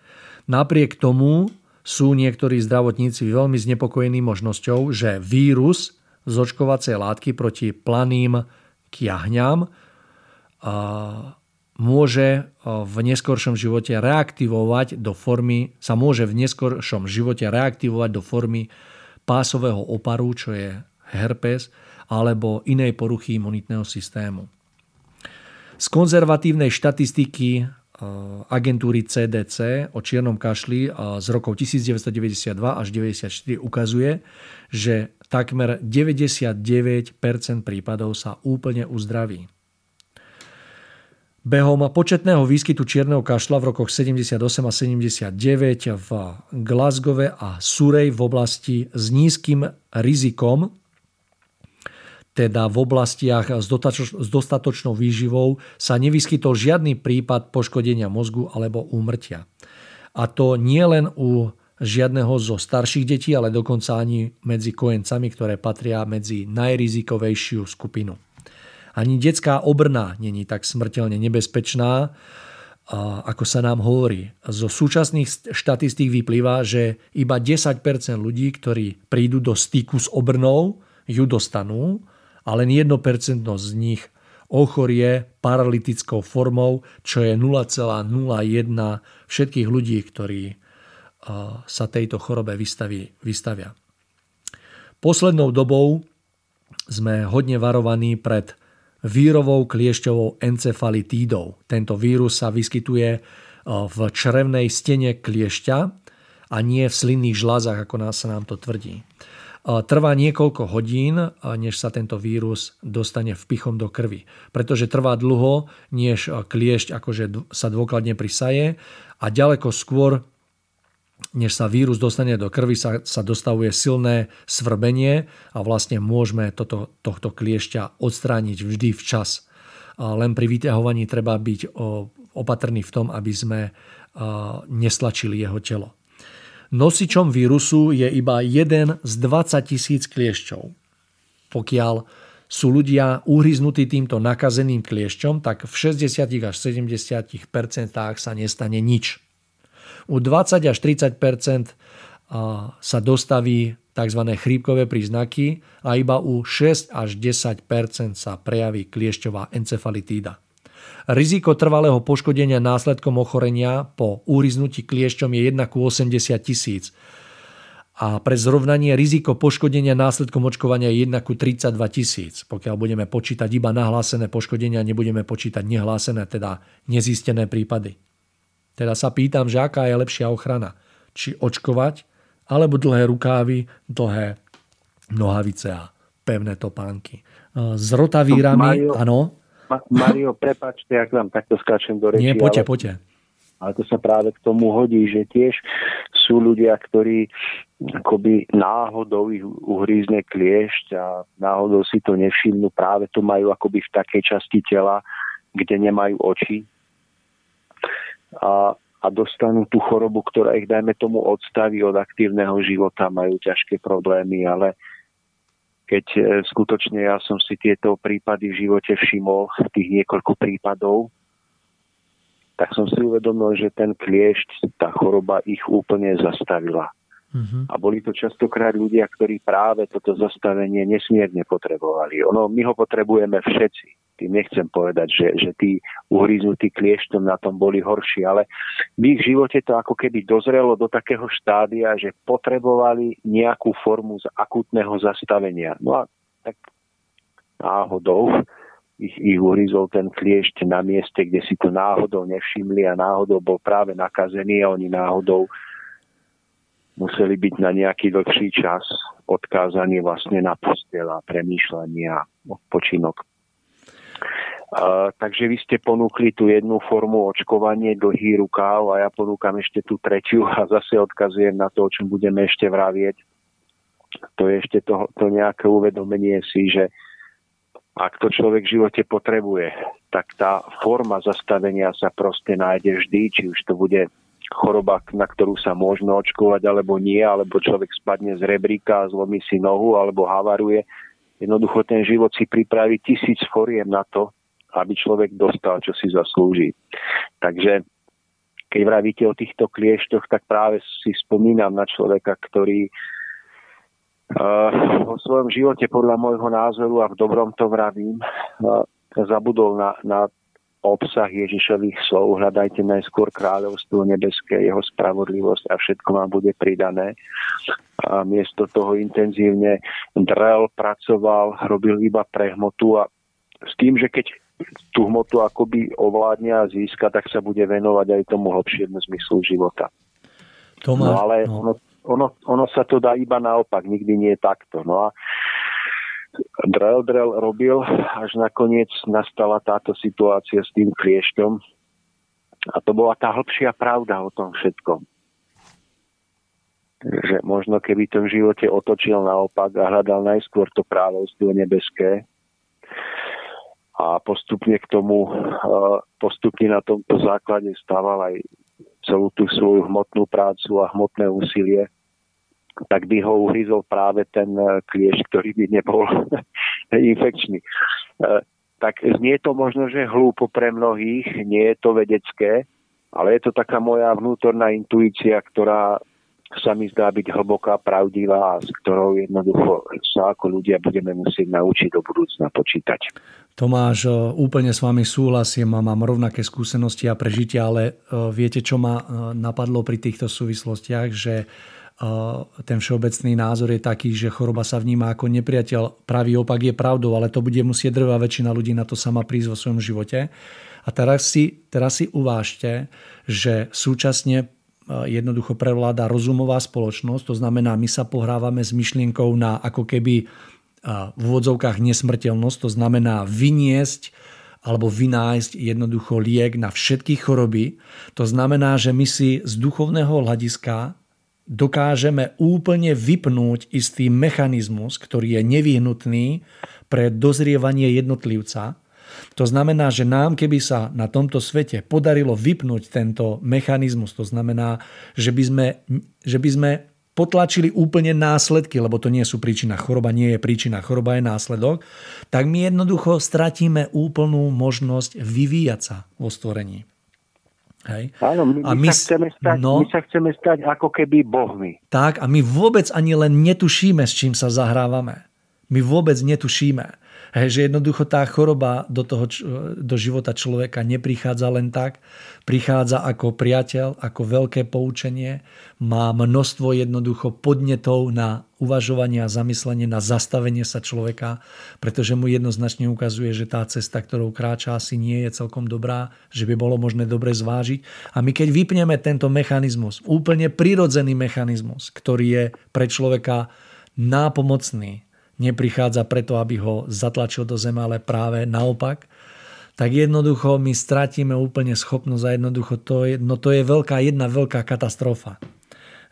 [SPEAKER 1] Napriek tomu sú niektorí zdravotníci veľmi znepokojení možnosťou, že vírus z očkovacej látky proti planým kiahňam môže v neskoršom živote reaktivovať do formy, sa môže v neskoršom živote reaktivovať do formy pásového oparu, čo je herpes, alebo inej poruchy imunitného systému. Z konzervatívnej štatistiky e, agentúry CDC o čiernom kašli e, z rokov 1992 až 1994 ukazuje, že takmer 99% prípadov sa úplne uzdraví. Behom početného výskytu čierneho kašla v rokoch 78 a 79 v Glasgow a Surrey v oblasti s nízkym rizikom teda v oblastiach s, dostatočnou výživou sa nevyskytol žiadny prípad poškodenia mozgu alebo úmrtia. A to nie len u žiadneho zo starších detí, ale dokonca ani medzi kojencami, ktoré patria medzi najrizikovejšiu skupinu. Ani detská obrna není tak smrteľne nebezpečná, ako sa nám hovorí. Zo súčasných štatistík vyplýva, že iba 10% ľudí, ktorí prídu do styku s obrnou, ju dostanú a len 1% z nich ochorie paralytickou formou, čo je 0,01 všetkých ľudí, ktorí sa tejto chorobe vystaví, vystavia. Poslednou dobou sme hodne varovaní pred vírovou kliešťovou encefalitídou. Tento vírus sa vyskytuje v črevnej stene kliešťa a nie v slinných žlázach, ako nás sa nám to tvrdí. Trvá niekoľko hodín, než sa tento vírus dostane vpichom do krvi. Pretože trvá dlho, než kliešť akože sa dôkladne prisaje a ďaleko skôr než sa vírus dostane do krvi, sa, sa dostavuje silné svrbenie a vlastne môžeme toto, tohto kliešťa odstrániť vždy včas. Len pri vyťahovaní treba byť opatrný v tom, aby sme neslačili jeho telo. Nosičom vírusu je iba jeden z 20 tisíc kliešťov. Pokiaľ sú ľudia uhryznutí týmto nakazeným kliešťom, tak v 60 až 70% sa nestane nič. U 20 až 30% sa dostaví tzv. chrípkové príznaky a iba u 6 až 10% sa prejaví kliešťová encefalitída. Riziko trvalého poškodenia následkom ochorenia po úriznutí kliešťom je 1 ku 80 tisíc. A pre zrovnanie riziko poškodenia následkom očkovania je 1 ku 32 tisíc. Pokiaľ budeme počítať iba nahlásené poškodenia, nebudeme počítať nehlásené, teda nezistené prípady. Teda sa pýtam, že aká je lepšia ochrana. Či očkovať, alebo dlhé rukávy, dlhé nohavice a pevné topánky. S rotavírami, áno.
[SPEAKER 2] Mario, prepačte, ak vám takto skáčem do reči.
[SPEAKER 1] Nie, poďte, ale, poďte.
[SPEAKER 2] Ale to sa práve k tomu hodí, že tiež sú ľudia, ktorí akoby náhodou ich uhrízne kliešť a náhodou si to nevšimnú, práve to majú akoby v takej časti tela, kde nemajú oči. A, a dostanú tú chorobu, ktorá ich, dajme tomu, odstaví od aktívneho života, majú ťažké problémy, ale keď e, skutočne ja som si tieto prípady v živote všimol, tých niekoľko prípadov, tak som si uvedomil, že ten kliešť, tá choroba ich úplne zastavila. Uh-huh. A boli to častokrát ľudia, ktorí práve toto zastavenie nesmierne potrebovali. Ono, my ho potrebujeme všetci tým nechcem povedať, že, že tí uhríznutí klieštom na tom boli horší, ale v ich živote to ako keby dozrelo do takého štádia, že potrebovali nejakú formu z akutného zastavenia. No a tak náhodou ich, ich uhryzol ten kliešť na mieste, kde si to náhodou nevšimli a náhodou bol práve nakazený a oni náhodou museli byť na nejaký dlhší čas odkázaní vlastne na postel a premýšľanie a odpočinok. Takže vy ste ponúkli tú jednu formu očkovanie, dlhý rukáv a ja ponúkam ešte tú tretiu a zase odkazujem na to, o čom budeme ešte vravieť. To je ešte to, to nejaké uvedomenie si, že ak to človek v živote potrebuje, tak tá forma zastavenia sa proste nájde vždy, či už to bude choroba, na ktorú sa môžeme očkovať, alebo nie, alebo človek spadne z rebríka, zlomí si nohu, alebo havaruje. Jednoducho ten život si pripraví tisíc foriem na to, aby človek dostal, čo si zaslúži. Takže keď vravíte o týchto klieštoch, tak práve si spomínam na človeka, ktorý uh, vo svojom živote podľa môjho názoru a v dobrom to vravím, uh, zabudol na, na obsah Ježišových slov, hľadajte najskôr kráľovstvo nebeské, jeho spravodlivosť a všetko vám bude pridané. A miesto toho intenzívne drel, pracoval, robil iba prehmotu a s tým, že keď tú hmotu akoby ovládne a získa, tak sa bude venovať aj tomu hlbšiemu zmyslu života. To má, no ale no. Ono, ono, ono sa to dá iba naopak, nikdy nie je takto. No a drel, drel robil, až nakoniec nastala táto situácia s tým kliešťom. A to bola tá hĺbšia pravda o tom všetkom. Že možno keby to v živote otočil naopak a hľadal najskôr to kráľovstvo nebeské, a postupne k tomu, postupne na tomto základe stával aj celú tú svoju hmotnú prácu a hmotné úsilie, tak by ho uhryzol práve ten e, klieš, ktorý by nebol infekčný. E, tak znie to možno, že hlúpo pre mnohých, nie je to vedecké, ale je to taká moja vnútorná intuícia, ktorá sa mi zdá byť hlboká, pravdivá a s ktorou jednoducho sa ako ľudia budeme musieť naučiť do budúcna počítať.
[SPEAKER 1] Tomáš, e, úplne s vami súhlasím a mám rovnaké skúsenosti a prežitia, ale e, viete, čo ma e, napadlo pri týchto súvislostiach, že ten všeobecný názor je taký, že choroba sa vníma ako nepriateľ. Pravý opak je pravdou, ale to bude musieť drvá väčšina ľudí na to sama prísť vo svojom živote. A teraz si, teraz si uvážte, že súčasne jednoducho prevláda rozumová spoločnosť, to znamená, my sa pohrávame s myšlienkou na ako keby v úvodzovkách nesmrteľnosť, to znamená vyniesť alebo vynájsť jednoducho liek na všetky choroby. To znamená, že my si z duchovného hľadiska dokážeme úplne vypnúť istý mechanizmus, ktorý je nevyhnutný pre dozrievanie jednotlivca. To znamená, že nám, keby sa na tomto svete podarilo vypnúť tento mechanizmus, to znamená, že by sme, že by sme potlačili úplne následky, lebo to nie sú príčina. Choroba nie je príčina, choroba je následok, tak my jednoducho stratíme úplnú možnosť vyvíjať sa vo stvorení.
[SPEAKER 2] Hej. Áno, my, a my, sa chceme stať, no, my sa chceme stať ako keby bohmi.
[SPEAKER 1] Tak a my vôbec ani len netušíme, s čím sa zahrávame. My vôbec netušíme. Hej, že jednoducho tá choroba do, toho, do života človeka neprichádza len tak, prichádza ako priateľ, ako veľké poučenie, má množstvo jednoducho podnetov na uvažovanie a zamyslenie, na zastavenie sa človeka, pretože mu jednoznačne ukazuje, že tá cesta, ktorou kráča, asi nie je celkom dobrá, že by bolo možné dobre zvážiť. A my keď vypneme tento mechanizmus, úplne prirodzený mechanizmus, ktorý je pre človeka nápomocný, neprichádza preto, aby ho zatlačil do zeme, ale práve naopak, tak jednoducho my stratíme úplne schopnosť a jednoducho to je, no to je veľká, jedna veľká katastrofa.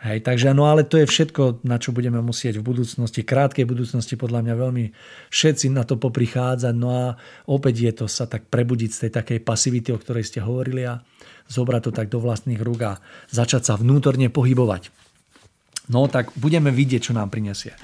[SPEAKER 1] Hej, takže no ale to je všetko, na čo budeme musieť v budúcnosti, krátkej budúcnosti podľa mňa veľmi všetci na to poprichádzať. No a opäť je to sa tak prebudiť z tej takej pasivity, o ktorej ste hovorili a zobrať to tak do vlastných rúk a začať sa vnútorne pohybovať. No tak budeme vidieť, čo nám prinesie.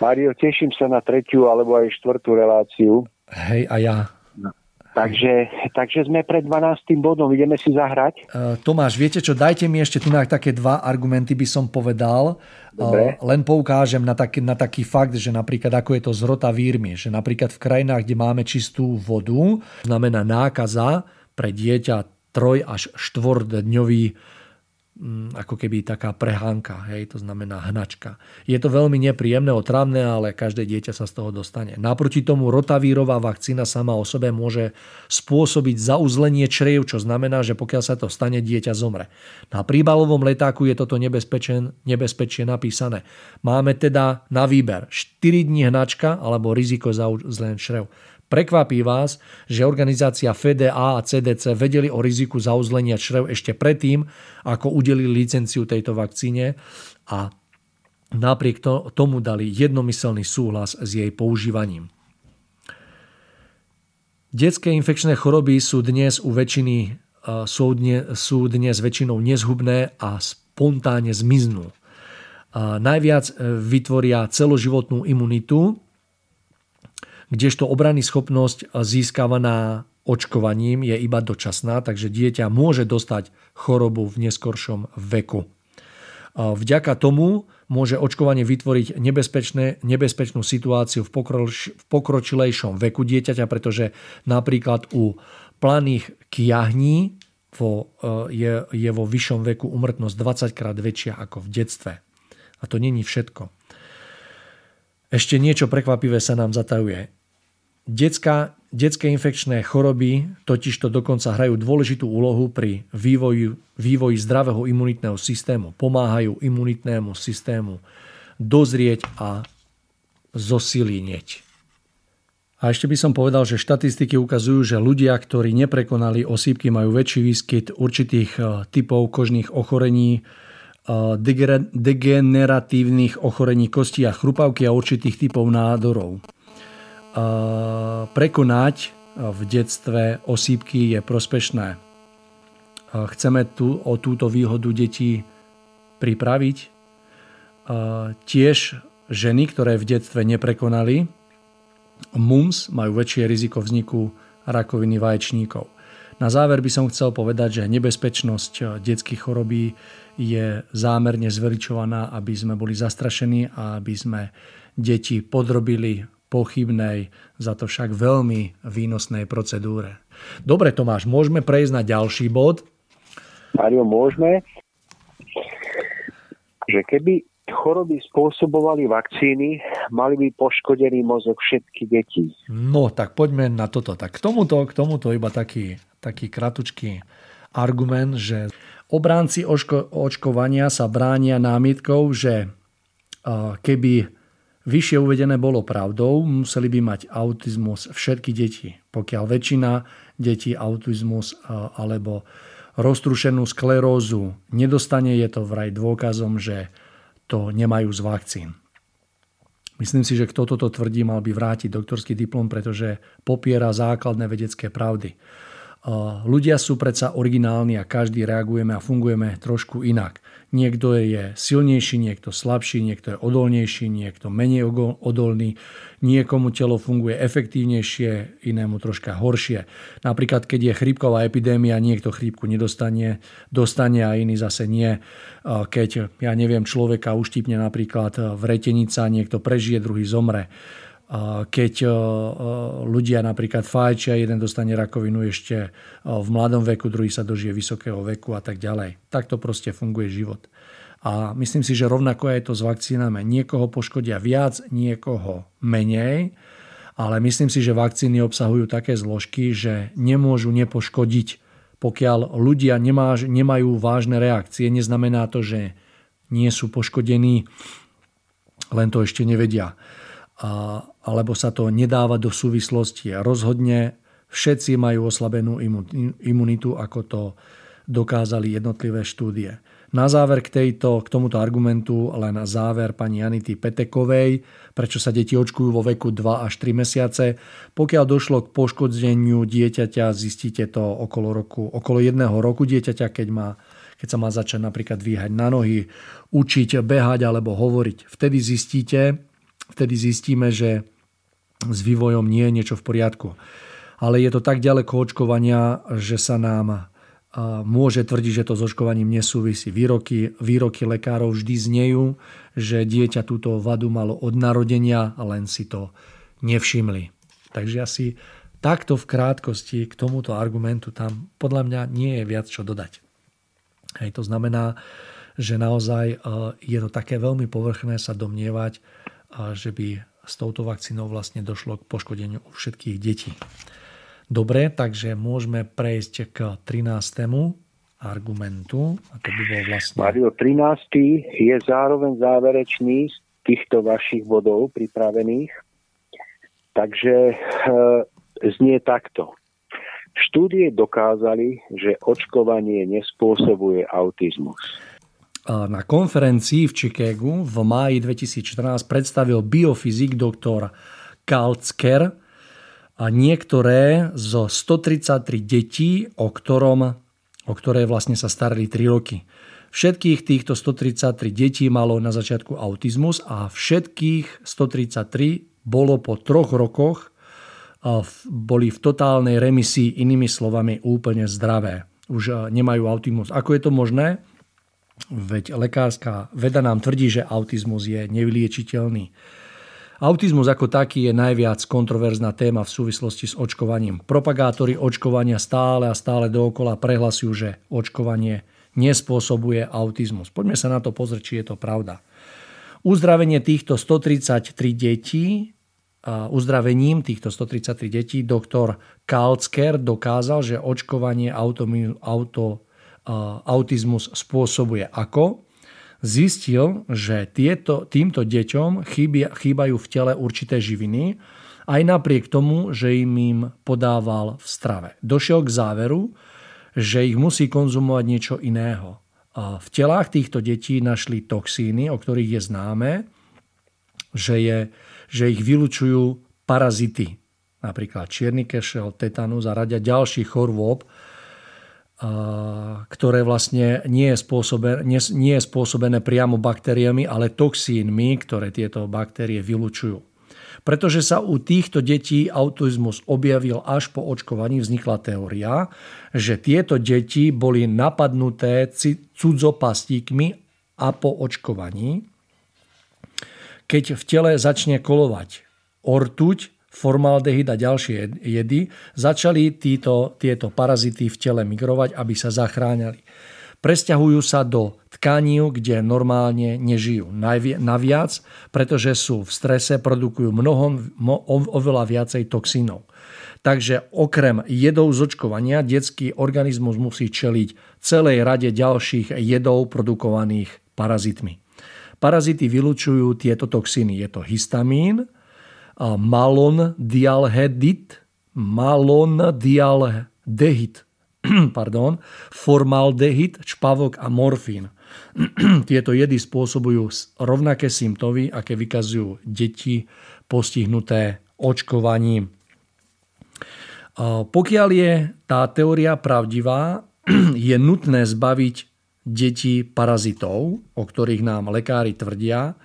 [SPEAKER 2] Mario, teším sa na tretiu alebo aj štvrtú reláciu.
[SPEAKER 1] Hej, a ja.
[SPEAKER 2] No. Takže, takže sme pred 12. bodom, ideme si zahrať.
[SPEAKER 1] Uh, Tomáš, viete čo, dajte mi ešte tu na také dva argumenty by som povedal. Uh, len poukážem na taký, na taký fakt, že napríklad ako je to s rotavírmi, že napríklad v krajinách, kde máme čistú vodu, znamená nákaza pre dieťa troj až štvordňový ako keby taká prehánka, hej, to znamená hnačka. Je to veľmi nepríjemné, otrávne, ale každé dieťa sa z toho dostane. Naproti tomu rotavírová vakcína sama o sebe môže spôsobiť zauzlenie čriev, čo znamená, že pokiaľ sa to stane, dieťa zomre. Na príbalovom letáku je toto nebezpečie napísané. Máme teda na výber 4 dní hnačka alebo riziko zauzlenia čriev. Prekvapí vás, že organizácia FDA a CDC vedeli o riziku zauzlenia črev ešte predtým, ako udelili licenciu tejto vakcíne a napriek tomu dali jednomyselný súhlas s jej používaním. Detské infekčné choroby sú dnes u väčšiny sú dnes, sú dnes väčšinou nezhubné a spontánne zmiznú. Najviac e, vytvoria celoživotnú imunitu, kdežto obrany schopnosť získavaná očkovaním je iba dočasná, takže dieťa môže dostať chorobu v neskoršom veku. Vďaka tomu môže očkovanie vytvoriť nebezpečné, nebezpečnú situáciu v, pokroč, v pokročilejšom veku dieťaťa, pretože napríklad u planých kiahní vo, e, je, je vo vyššom veku umrtnosť 20 krát väčšia ako v detstve. A to není všetko. Ešte niečo prekvapivé sa nám zatajuje. Detská, detské infekčné choroby totižto dokonca hrajú dôležitú úlohu pri vývoji, vývoji zdravého imunitného systému. Pomáhajú imunitnému systému dozrieť a zosilinieť. A ešte by som povedal, že štatistiky ukazujú, že ľudia, ktorí neprekonali osýpky, majú väčší výskyt určitých e, typov kožných ochorení, e, degeneratívnych ochorení kosti a chrupavky a určitých typov nádorov prekonať v detstve osýpky je prospešné. Chceme tu o túto výhodu detí pripraviť. Tiež ženy, ktoré v detstve neprekonali MUMS, majú väčšie riziko vzniku rakoviny vaječníkov. Na záver by som chcel povedať, že nebezpečnosť detských chorobí je zámerne zveličovaná, aby sme boli zastrašení a aby sme deti podrobili pochybnej, za to však veľmi výnosnej procedúre. Dobre Tomáš, môžeme prejsť na ďalší bod?
[SPEAKER 2] Mario, môžeme. Že keby choroby spôsobovali vakcíny, mali by poškodený mozog všetky deti.
[SPEAKER 1] No, tak poďme na toto. Tak k tomuto, k tomuto iba taký, taký kratučký argument, že obránci očko, očkovania sa bránia námietkou, že keby vyššie uvedené bolo pravdou, museli by mať autizmus všetky deti. Pokiaľ väčšina detí autizmus alebo roztrušenú sklerózu nedostane, je to vraj dôkazom, že to nemajú z vakcín. Myslím si, že kto toto tvrdí, mal by vrátiť doktorský diplom, pretože popiera základné vedecké pravdy. Ľudia sú predsa originálni a každý reagujeme a fungujeme trošku inak. Niekto je silnejší, niekto slabší, niekto je odolnejší, niekto menej odolný. Niekomu telo funguje efektívnejšie, inému troška horšie. Napríklad, keď je chrípková epidémia, niekto chrípku nedostane, dostane a iný zase nie. Keď, ja neviem, človeka uštípne napríklad vretenica, niekto prežije, druhý zomre keď e, e, ľudia napríklad fajčia, jeden dostane rakovinu ešte e, v mladom veku, druhý sa dožije vysokého veku a tak ďalej. Takto proste funguje život. A myslím si, že rovnako je to s vakcínami. Niekoho poškodia viac, niekoho menej, ale myslím si, že vakcíny obsahujú také zložky, že nemôžu nepoškodiť. Pokiaľ ľudia nemajú vážne reakcie, neznamená to, že nie sú poškodení, len to ešte nevedia alebo sa to nedáva do súvislosti. Rozhodne všetci majú oslabenú imunitu, ako to dokázali jednotlivé štúdie. Na záver k, tejto, k tomuto argumentu len na záver pani Anity Petekovej, prečo sa deti očkujú vo veku 2 až 3 mesiace. Pokiaľ došlo k poškodzeniu dieťaťa, zistíte to okolo, roku, okolo jedného roku dieťaťa, keď, má, keď sa má začať napríklad dvíhať na nohy, učiť, behať alebo hovoriť. Vtedy zistíte, vtedy zistíme, že s vývojom nie je niečo v poriadku. Ale je to tak ďaleko očkovania, že sa nám môže tvrdiť, že to s očkovaním nesúvisí. Výroky, výroky lekárov vždy znejú, že dieťa túto vadu malo od narodenia len si to nevšimli. Takže asi takto v krátkosti k tomuto argumentu tam podľa mňa nie je viac čo dodať. Hej, to znamená, že naozaj je to také veľmi povrchné sa domnievať, že by s touto vakcínou vlastne došlo k poškodeniu u všetkých detí. Dobre, takže môžeme prejsť k 13. argumentu. A to by bol vlastne...
[SPEAKER 2] Mario, 13. je zároveň záverečný z týchto vašich bodov pripravených. Takže e, znie takto. Štúdie dokázali, že očkovanie nespôsobuje autizmus
[SPEAKER 1] na konferencii v Chicagu v máji 2014 predstavil biofyzik doktor Kalcker a niektoré zo 133 detí, o, ktorom, o ktoré vlastne sa starali 3 roky. Všetkých týchto 133 detí malo na začiatku autizmus a všetkých 133 bolo po troch rokoch boli v totálnej remisii, inými slovami úplne zdravé. Už nemajú autizmus. Ako je to možné? Veď lekárska veda nám tvrdí, že autizmus je nevyliečiteľný. Autizmus ako taký je najviac kontroverzná téma v súvislosti s očkovaním. Propagátori očkovania stále a stále dookola prehlasujú, že očkovanie nespôsobuje autizmus. Poďme sa na to pozrieť, či je to pravda. Uzdravenie týchto 133 detí uzdravením týchto 133 detí doktor Kalcker dokázal, že očkovanie auto, auto autizmus spôsobuje ako. Zistil, že tieto, týmto deťom chýbia, chýbajú v tele určité živiny, aj napriek tomu, že im im podával v strave. Došiel k záveru, že ich musí konzumovať niečo iného. V telách týchto detí našli toxíny, o ktorých je známe, že, je, že ich vylučujú parazity, napríklad čierny kešel, tetanus a radia ďalších chorôb, ktoré vlastne nie je, spôsobené, nie, je spôsobené priamo baktériami, ale toxínmi, ktoré tieto baktérie vylučujú. Pretože sa u týchto detí autizmus objavil až po očkovaní, vznikla teória, že tieto deti boli napadnuté cudzopastíkmi a po očkovaní, keď v tele začne kolovať ortuť, formaldehyd a ďalšie jedy, začali títo, tieto parazity v tele migrovať, aby sa zachránili. Presťahujú sa do tkaní, kde normálne nežijú. Naviac, pretože sú v strese, produkujú mnohom, oveľa viacej toxínov. Takže okrem jedov z očkovania detský organizmus musí čeliť celej rade ďalších jedov produkovaných parazitmi. Parazity vylučujú tieto toxíny. Je to histamín, malon dialhedit, malon dialdehyd, pardon, formaldehyd, čpavok a morfín. Tieto jedy spôsobujú rovnaké symptómy, aké vykazujú deti postihnuté očkovaním. Pokiaľ je tá teória pravdivá, je nutné zbaviť deti parazitov, o ktorých nám lekári tvrdia,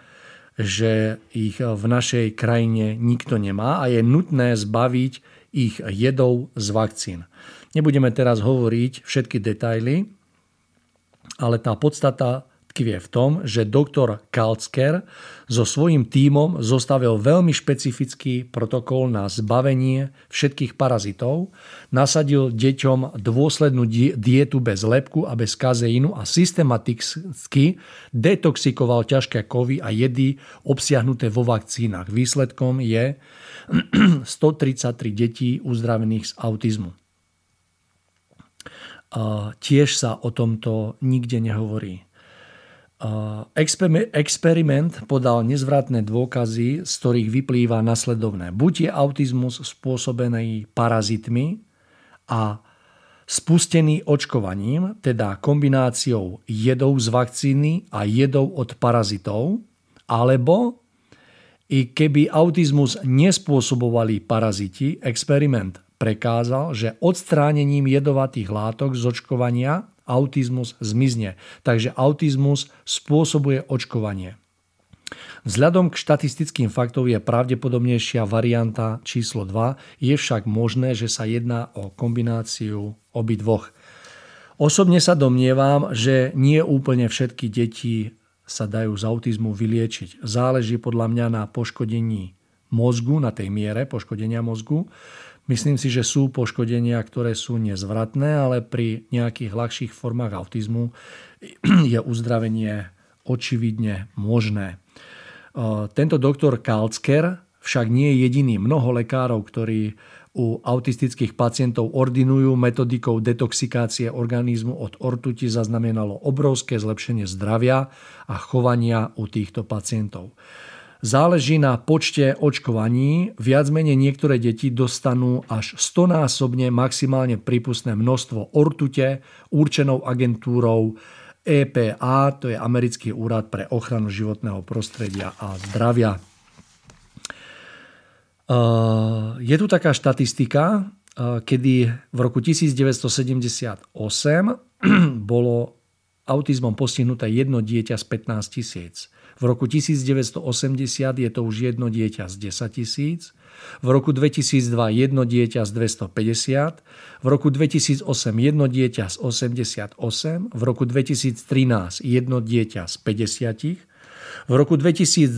[SPEAKER 1] že ich v našej krajine nikto nemá a je nutné zbaviť ich jedou z vakcín. Nebudeme teraz hovoriť všetky detaily, ale tá podstata tkvie v tom, že doktor Kalcker so svojím tímom zostavil veľmi špecifický protokol na zbavenie všetkých parazitov, nasadil deťom dôslednú dietu bez lepku a bez kazeínu a systematicky detoxikoval ťažké kovy a jedy obsiahnuté vo vakcínach. Výsledkom je 133 detí uzdravených z autizmu. Tiež sa o tomto nikde nehovorí. Experiment podal nezvratné dôkazy, z ktorých vyplýva nasledovné. Buď je autizmus spôsobený parazitmi a spustený očkovaním, teda kombináciou jedov z vakcíny a jedov od parazitov, alebo i keby autizmus nespôsobovali paraziti, experiment prekázal, že odstránením jedovatých látok z očkovania autizmus zmizne. Takže autizmus spôsobuje očkovanie. Vzhľadom k štatistickým faktom je pravdepodobnejšia varianta číslo 2, je však možné, že sa jedná o kombináciu obidvoch. Osobne sa domnievam, že nie úplne všetky deti sa dajú z autizmu vyliečiť. Záleží podľa mňa na poškodení mozgu, na tej miere poškodenia mozgu. Myslím si, že sú poškodenia, ktoré sú nezvratné, ale pri nejakých ľahších formách autizmu je uzdravenie očividne možné. Tento doktor Kalcker však nie je jediný. Mnoho lekárov, ktorí u autistických pacientov ordinujú metodikou detoxikácie organizmu od ortuti zaznamenalo obrovské zlepšenie zdravia a chovania u týchto pacientov. Záleží na počte očkovaní. Viac menej niektoré deti dostanú až 100-násobne maximálne prípustné množstvo ortute určenou agentúrou EPA, to je Americký úrad pre ochranu životného prostredia a zdravia. Je tu taká štatistika, kedy v roku 1978 bolo autizmom postihnuté jedno dieťa z 15 tisíc. V roku 1980 je to už jedno dieťa z 10 tisíc. V roku 2002 jedno dieťa z 250. V roku 2008 jedno dieťa z 88. V roku 2013 jedno dieťa z 50. V roku 2020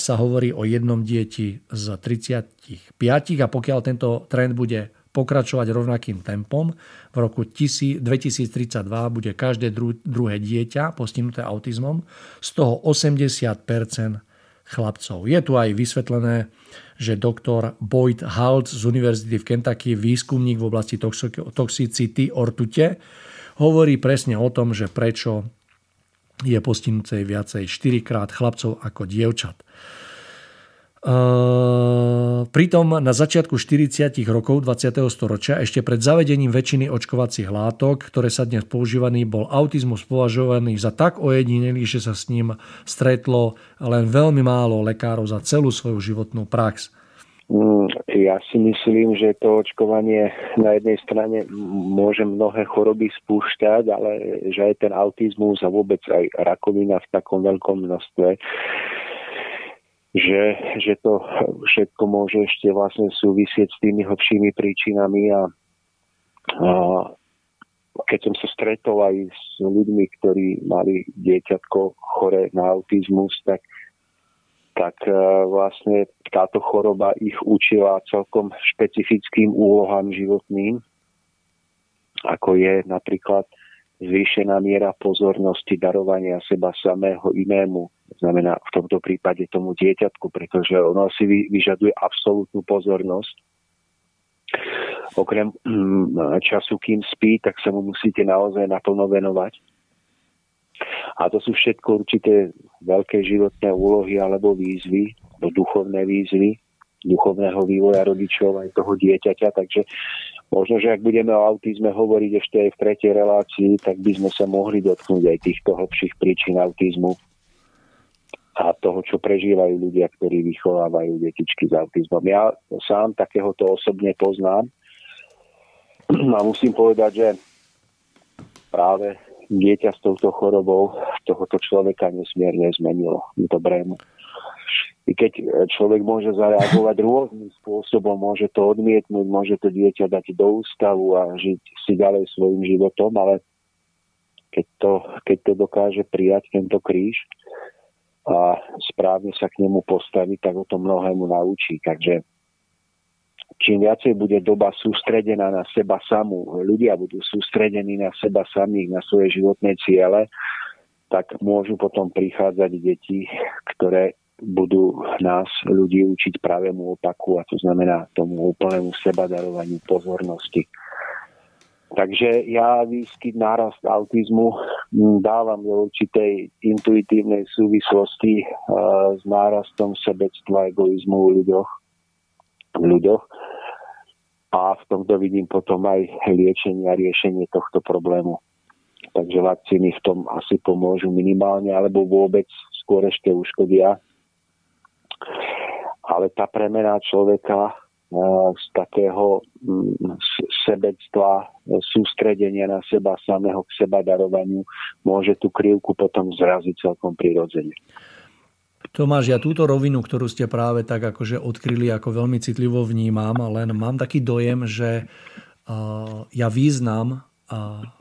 [SPEAKER 1] sa hovorí o jednom dieti z 35 a pokiaľ tento trend bude pokračovať rovnakým tempom. V roku 2032 bude každé druhé dieťa postihnuté autizmom, z toho 80% chlapcov. Je tu aj vysvetlené, že doktor Boyd Halt z Univerzity v Kentucky, výskumník v oblasti toxicity ortute, hovorí presne o tom, že prečo je postihnuté viacej 4 krát chlapcov ako dievčat. Ehm, pritom na začiatku 40 rokov 20. storočia, ešte pred zavedením väčšiny očkovacích látok, ktoré sa dnes používaný, bol autizmus považovaný za tak ojedinelý, že sa s ním stretlo len veľmi málo lekárov za celú svoju životnú prax.
[SPEAKER 2] Mm, ja si myslím, že to očkovanie na jednej strane môže mnohé choroby spúšťať, ale že aj ten autizmus a vôbec aj rakovina v takom veľkom množstve že, že to všetko môže ešte vlastne súvisieť s tými hlbšími príčinami a, a keď som sa stretol aj s ľuďmi, ktorí mali dieťatko chore na autizmus, tak, tak e, vlastne táto choroba ich učila celkom špecifickým úlohám životným, ako je napríklad zvýšená miera pozornosti darovania seba samého inému. Znamená v tomto prípade tomu dieťatku, pretože ono si vyžaduje absolútnu pozornosť okrem mm, času, kým spí, tak sa mu musíte naozaj naplno venovať. A to sú všetko určité veľké životné úlohy alebo výzvy, duchovné výzvy, duchovného vývoja rodičov aj toho dieťaťa. Takže možno, že ak budeme o autizme hovoriť ešte aj v tretej relácii, tak by sme sa mohli dotknúť aj týchto hlbších príčin autizmu a toho, čo prežívajú ľudia, ktorí vychovávajú detičky s autizmom. Ja sám takéhoto osobne poznám a musím povedať, že práve dieťa s touto chorobou tohoto človeka nesmierne zmenilo dobrému. I keď človek môže zareagovať rôznym spôsobom, môže to odmietnúť, môže to dieťa dať do ústavu a žiť si ďalej svojim životom, ale keď to, keď to dokáže prijať tento kríž, a správne sa k nemu postaviť, tak o tom mnohému naučí. Takže čím viacej bude doba sústredená na seba samú, ľudia budú sústredení na seba samých, na svoje životné ciele, tak môžu potom prichádzať deti, ktoré budú nás, ľudí, učiť pravému opaku a to znamená tomu úplnému sebadarovaniu pozornosti. Takže ja výskyt nárast autizmu dávam do určitej intuitívnej súvislosti uh, s nárastom sebectva, egoizmu v ľuďoch, v ľuďoch. A v tomto vidím potom aj liečenie a riešenie tohto problému. Takže vakcíny v tom asi pomôžu minimálne, alebo vôbec skôr ešte uškodia. Ale tá premena človeka z takého mm, sebectva, sústredenia na seba samého k seba darovaniu, môže tú krivku potom zraziť celkom prirodzene.
[SPEAKER 1] Tomáš, ja túto rovinu, ktorú ste práve tak akože odkryli, ako veľmi citlivo vnímam, len mám taký dojem, že ja význam,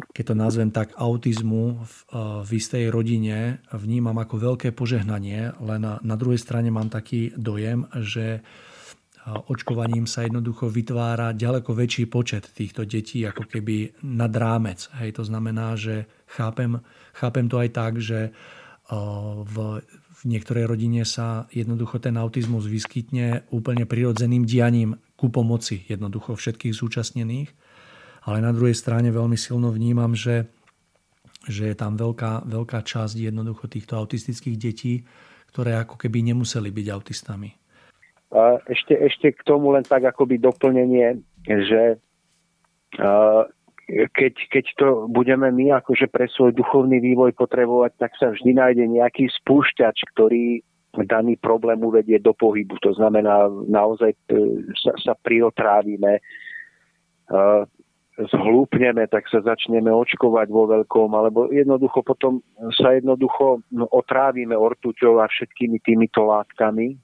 [SPEAKER 1] keď to nazvem tak, autizmu v, v istej rodine vnímam ako veľké požehnanie, len na, druhej strane mám taký dojem, že očkovaním sa jednoducho vytvára ďaleko väčší počet týchto detí ako keby nad rámec. Hej, to znamená, že chápem, chápem to aj tak, že v, v niektorej rodine sa jednoducho ten autizmus vyskytne úplne prirodzeným dianím ku pomoci jednoducho všetkých zúčastnených. Ale na druhej strane veľmi silno vnímam, že, že je tam veľká, veľká časť jednoducho týchto autistických detí, ktoré ako keby nemuseli byť autistami.
[SPEAKER 2] Ešte, ešte k tomu len tak akoby doplnenie, že keď, keď to budeme my akože pre svoj duchovný vývoj potrebovať, tak sa vždy nájde nejaký spúšťač, ktorý daný problém uvedie do pohybu. To znamená, naozaj e, sa, sa priotrávime, zhlúpneme, tak sa začneme očkovať vo veľkom, alebo jednoducho potom sa jednoducho no, otrávime ortuťou a všetkými týmito látkami,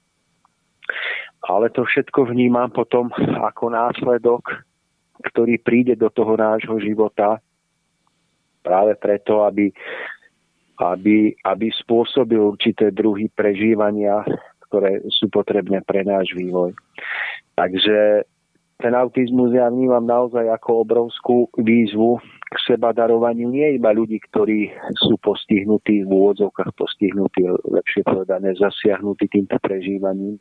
[SPEAKER 2] ale to všetko vnímam potom ako následok, ktorý príde do toho nášho života práve preto, aby, aby, aby spôsobil určité druhy prežívania, ktoré sú potrebné pre náš vývoj. Takže ten autizmus ja vnímam naozaj ako obrovskú výzvu k seba darovaniu nie iba ľudí, ktorí sú postihnutí v úvodzovkách, postihnutí, lepšie povedané, zasiahnutí týmto prežívaním,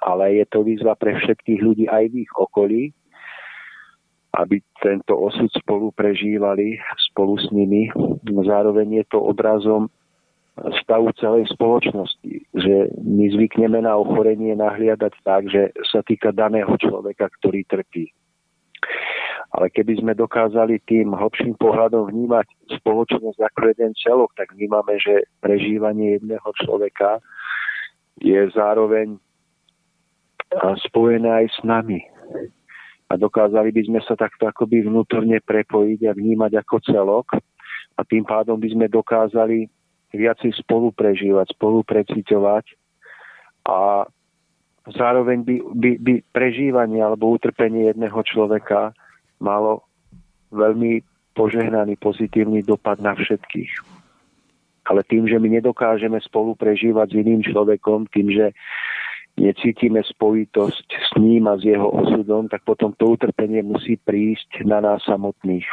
[SPEAKER 2] ale je to výzva pre všetkých ľudí aj v ich okolí, aby tento osud spolu prežívali spolu s nimi. Zároveň je to odrazom stavu celej spoločnosti, že my zvykneme na ochorenie nahliadať tak, že sa týka daného človeka, ktorý trpí. Ale keby sme dokázali tým hlbším pohľadom vnímať spoločnosť ako jeden celok, tak vnímame, že prežívanie jedného človeka je zároveň spojené aj s nami. A dokázali by sme sa takto akoby vnútorne prepojiť a vnímať ako celok a tým pádom by sme dokázali viacej spolu prežívať, spolu preciťovať a zároveň by, by, by prežívanie alebo utrpenie jedného človeka malo veľmi požehnaný pozitívny dopad na všetkých. Ale tým, že my nedokážeme spolu prežívať s iným človekom, tým, že necítime spojitosť s ním a s jeho osudom, tak potom to utrpenie musí prísť na nás samotných.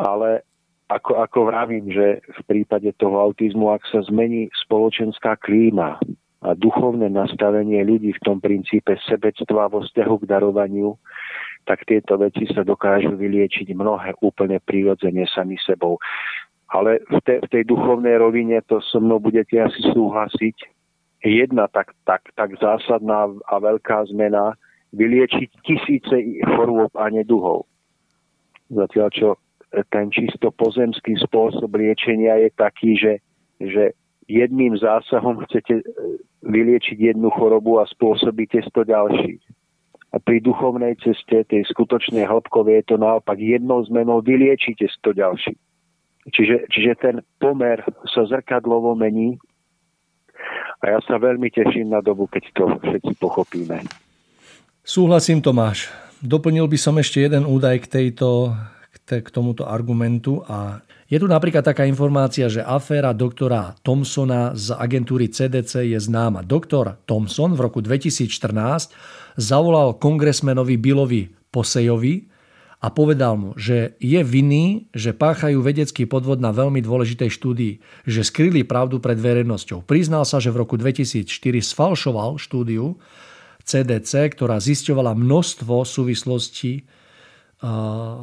[SPEAKER 2] Ale ako, ako vravím, že v prípade toho autizmu, ak sa zmení spoločenská klíma a duchovné nastavenie ľudí v tom princípe sebectva vo vzťahu k darovaniu, tak tieto veci sa dokážu vyliečiť mnohé úplne prirodzene sami sebou. Ale v, te, v tej duchovnej rovine to so mnou budete asi súhlasiť. Jedna tak, tak, tak zásadná a veľká zmena vyliečiť tisíce chorôb a neduhov. Zatiaľ čo ten čisto pozemský spôsob liečenia je taký, že, že jedným zásahom chcete e, vyliečiť jednu chorobu a spôsobíte sto ďalších. A pri duchovnej ceste, tej skutočnej hĺbkovej, je to naopak jednou zmenou vyliečite sto ďalších. Čiže, čiže ten pomer sa zrkadlovo mení a ja sa veľmi teším na dobu, keď to všetci pochopíme.
[SPEAKER 1] Súhlasím, Tomáš. Doplnil by som ešte jeden údaj k, tejto, k tomuto argumentu a je tu napríklad taká informácia, že aféra doktora Thompsona z agentúry CDC je známa. Doktor Thompson v roku 2014 zavolal kongresmenovi Billovi Posejovi a povedal mu, že je vinný, že páchajú vedecký podvod na veľmi dôležitej štúdii, že skryli pravdu pred verejnosťou. Priznal sa, že v roku 2004 sfalšoval štúdiu CDC, ktorá zisťovala množstvo súvislostí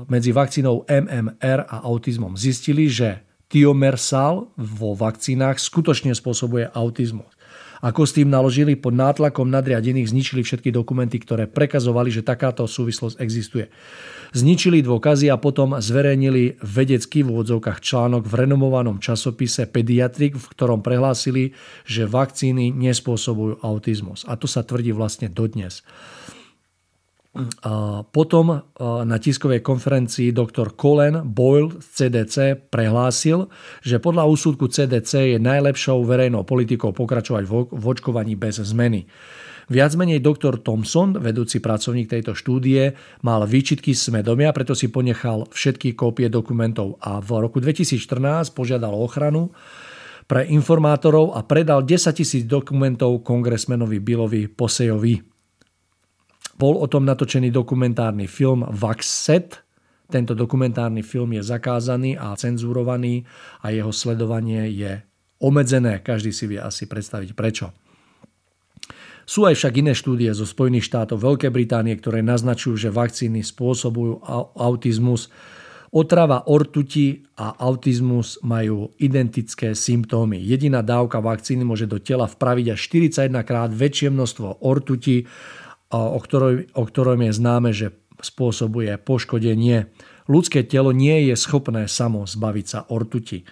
[SPEAKER 1] medzi vakcínou MMR a autizmom. Zistili, že tiomersal vo vakcínach skutočne spôsobuje autizmus. Ako s tým naložili pod nátlakom nadriadených, zničili všetky dokumenty, ktoré prekazovali, že takáto súvislosť existuje. Zničili dôkazy a potom zverejnili vedecký v úvodzovkách článok v renomovanom časopise Pediatrik, v ktorom prehlásili, že vakcíny nespôsobujú autizmus. A to sa tvrdí vlastne dodnes. Potom na tiskovej konferencii doktor Colin Boyle z CDC prehlásil, že podľa úsudku CDC je najlepšou verejnou politikou pokračovať v očkovaní bez zmeny. Viac menej doktor Thompson, vedúci pracovník tejto štúdie, mal výčitky svedomia, preto si ponechal všetky kópie dokumentov a v roku 2014 požiadal ochranu pre informátorov a predal 10 tisíc dokumentov kongresmenovi Billovi Posejovi. Bol o tom natočený dokumentárny film Vaxset. Tento dokumentárny film je zakázaný a cenzurovaný a jeho sledovanie je obmedzené. Každý si vie asi predstaviť prečo. Sú aj však iné štúdie zo Spojených štátov Veľkej Británie, ktoré naznačujú, že vakcíny spôsobujú autizmus. Otrava ortuti a autizmus majú identické symptómy. Jediná dávka vakcíny môže do tela vpraviť až 41 krát väčšie množstvo ortuti o, ktorom, o ktorom je známe, že spôsobuje poškodenie. Ľudské telo nie je schopné samo zbaviť sa ortuti.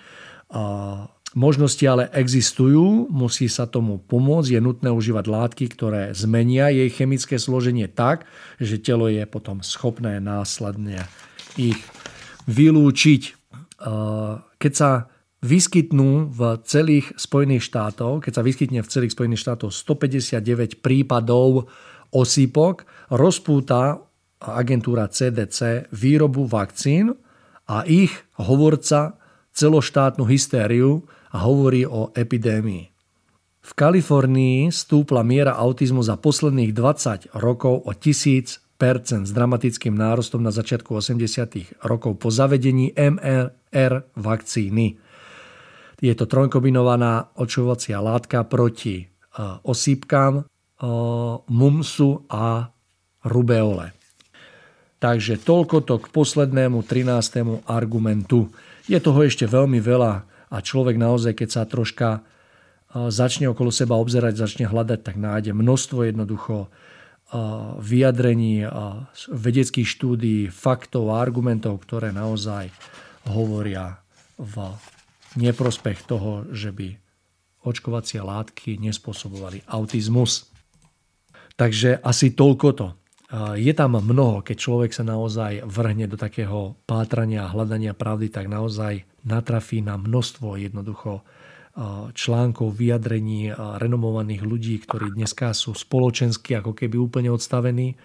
[SPEAKER 1] Možnosti ale existujú, musí sa tomu pomôcť, je nutné užívať látky, ktoré zmenia jej chemické složenie tak, že telo je potom schopné následne ich vylúčiť. Keď sa vyskytnú v celých Spojených štátoch, keď sa vyskytne v celých Spojených štátoch 159 prípadov osýpok rozpúta agentúra CDC výrobu vakcín a ich hovorca celoštátnu hystériu a hovorí o epidémii. V Kalifornii stúpla miera autizmu za posledných 20 rokov o 1000 s dramatickým nárostom na začiatku 80. rokov po zavedení MRR vakcíny. Je to trojkombinovaná očovacia látka proti osýpkam, mumsu a rubeole. Takže toľko to k poslednému 13. argumentu. Je toho ešte veľmi veľa a človek naozaj, keď sa troška začne okolo seba obzerať, začne hľadať, tak nájde množstvo jednoducho vyjadrení, vedeckých štúdií, faktov a argumentov, ktoré naozaj hovoria v neprospech toho, že by očkovacie látky nespôsobovali autizmus. Takže asi toľko to. Je tam mnoho, keď človek sa naozaj vrhne do takého pátrania a hľadania pravdy, tak naozaj natrafí na množstvo jednoducho článkov, vyjadrení renomovaných ľudí, ktorí dneska sú spoločensky ako keby úplne odstavení,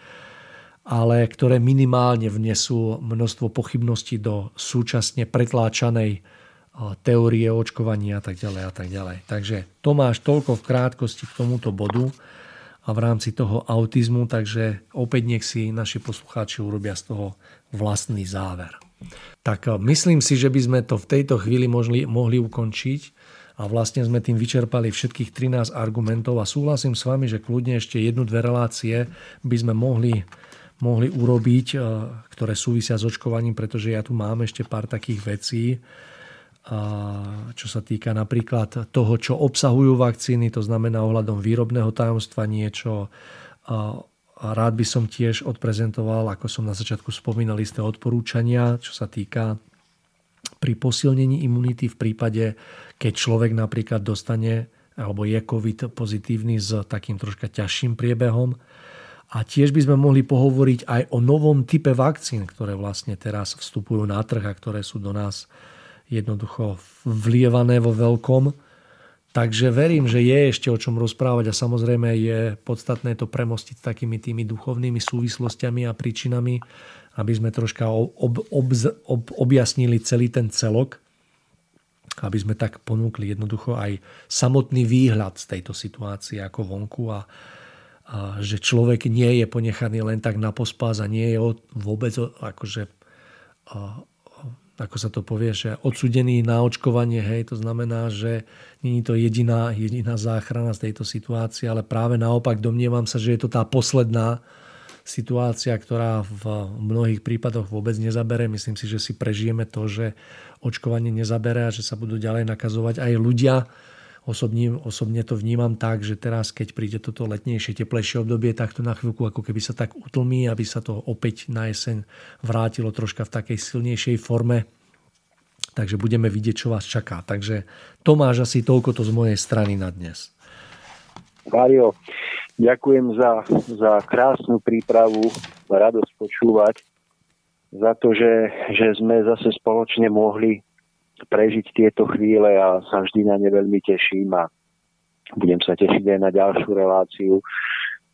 [SPEAKER 1] ale ktoré minimálne vnesú množstvo pochybností do súčasne pretláčanej teórie očkovania a tak ďalej a tak ďalej. Takže Tomáš, toľko v krátkosti k tomuto bodu a v rámci toho autizmu, takže opäť nech si naši poslucháči urobia z toho vlastný záver. Tak myslím si, že by sme to v tejto chvíli mohli, mohli ukončiť a vlastne sme tým vyčerpali všetkých 13 argumentov a súhlasím s vami, že kľudne ešte jednu, dve relácie by sme mohli, mohli urobiť, e, ktoré súvisia s očkovaním, pretože ja tu mám ešte pár takých vecí, čo sa týka napríklad toho, čo obsahujú vakcíny, to znamená ohľadom výrobného tajomstva niečo. Rád by som tiež odprezentoval, ako som na začiatku spomínal, isté odporúčania, čo sa týka pri posilnení imunity v prípade, keď človek napríklad dostane alebo je COVID pozitívny s takým troška ťažším priebehom. A tiež by sme mohli pohovoriť aj o novom type vakcín, ktoré vlastne teraz vstupujú na trh a ktoré sú do nás jednoducho vlievané vo veľkom. Takže verím, že je ešte o čom rozprávať a samozrejme je podstatné to premostiť takými tými duchovnými súvislostiami a príčinami, aby sme troška ob, ob, ob, objasnili celý ten celok, aby sme tak ponúkli jednoducho aj samotný výhľad z tejto situácie ako vonku a, a že človek nie je ponechaný len tak na pospás a nie je vôbec akože ako sa to povie, že odsudený na očkovanie, hej, to znamená, že je to jediná, jediná záchrana z tejto situácie, ale práve naopak domnievam sa, že je to tá posledná situácia, ktorá v mnohých prípadoch vôbec nezabere. Myslím si, že si prežijeme to, že očkovanie nezabere a že sa budú ďalej nakazovať aj ľudia. Osobne, osobne to vnímam tak, že teraz, keď príde toto letnejšie, teplejšie obdobie, tak to na chvíľku ako keby sa tak utlmí, aby sa to opäť na jeseň vrátilo troška v takej silnejšej forme. Takže budeme vidieť, čo vás čaká. Takže Tomáš, asi toľko to z mojej strany na dnes.
[SPEAKER 2] Mario, ďakujem za, za krásnu prípravu, radosť počúvať, za to, že, že sme zase spoločne mohli prežiť tieto chvíle a sa vždy na ne veľmi teším a budem sa tešiť aj na ďalšiu reláciu.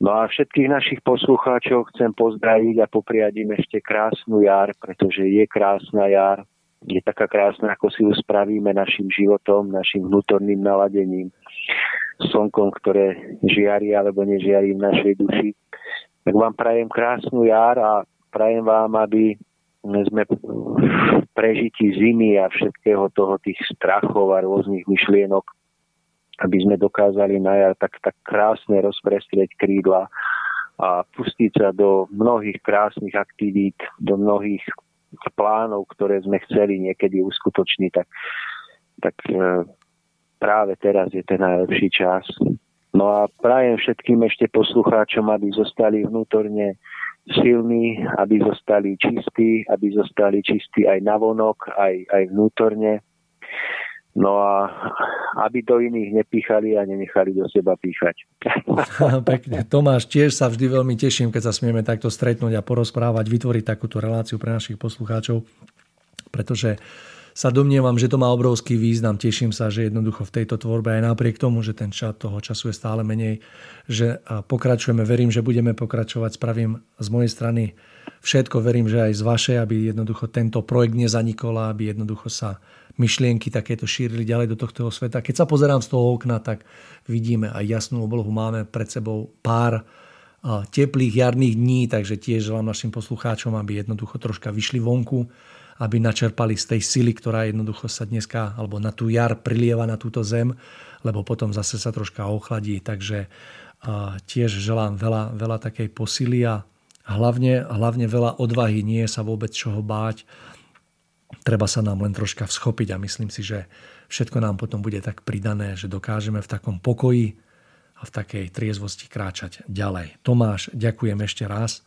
[SPEAKER 2] No a všetkých našich poslucháčov chcem pozdraviť a popriať im ešte krásnu jar, pretože je krásna jar, je taká krásna, ako si ju spravíme našim životom, našim vnútorným naladením, slnkom, ktoré žiari alebo nežiari v našej duši. Tak vám prajem krásnu jar a prajem vám, aby sme v prežití zimy a všetkého toho, tých strachov a rôznych myšlienok, aby sme dokázali na jar tak, tak krásne rozprestrieť krídla a pustiť sa do mnohých krásnych aktivít, do mnohých plánov, ktoré sme chceli niekedy uskutočniť, tak, tak e, práve teraz je ten najlepší čas. No a prajem všetkým ešte poslucháčom, aby zostali vnútorne silní, aby zostali čistí, aby zostali čistí aj navonok, aj, aj vnútorne. No a aby do iných nepíchali a nenechali do seba píchať.
[SPEAKER 1] Pekne. Tomáš, tiež sa vždy veľmi teším, keď sa smieme takto stretnúť a porozprávať, vytvoriť takúto reláciu pre našich poslucháčov, pretože sa domnievam, že to má obrovský význam. Teším sa, že jednoducho v tejto tvorbe aj napriek tomu, že ten čas toho času je stále menej, že pokračujeme. Verím, že budeme pokračovať. Spravím z mojej strany všetko. Verím, že aj z vašej, aby jednoducho tento projekt nezanikol aby jednoducho sa myšlienky takéto šírili ďalej do tohto sveta. Keď sa pozerám z toho okna, tak vidíme aj jasnú oblohu. Máme pred sebou pár teplých jarných dní, takže tiež želám našim poslucháčom, aby jednoducho troška vyšli vonku, aby načerpali z tej sily, ktorá jednoducho sa dneska, alebo na tú jar prilieva na túto zem, lebo potom zase sa troška ochladí. Takže tiež želám veľa, veľa takej posily a hlavne, hlavne veľa odvahy, nie je sa vôbec čoho báť. Treba sa nám len troška всchopiť a myslím si, že všetko nám potom bude tak pridané, že dokážeme v takom pokoji a v takej triezvosti kráčať ďalej. Tomáš, ďakujem ešte raz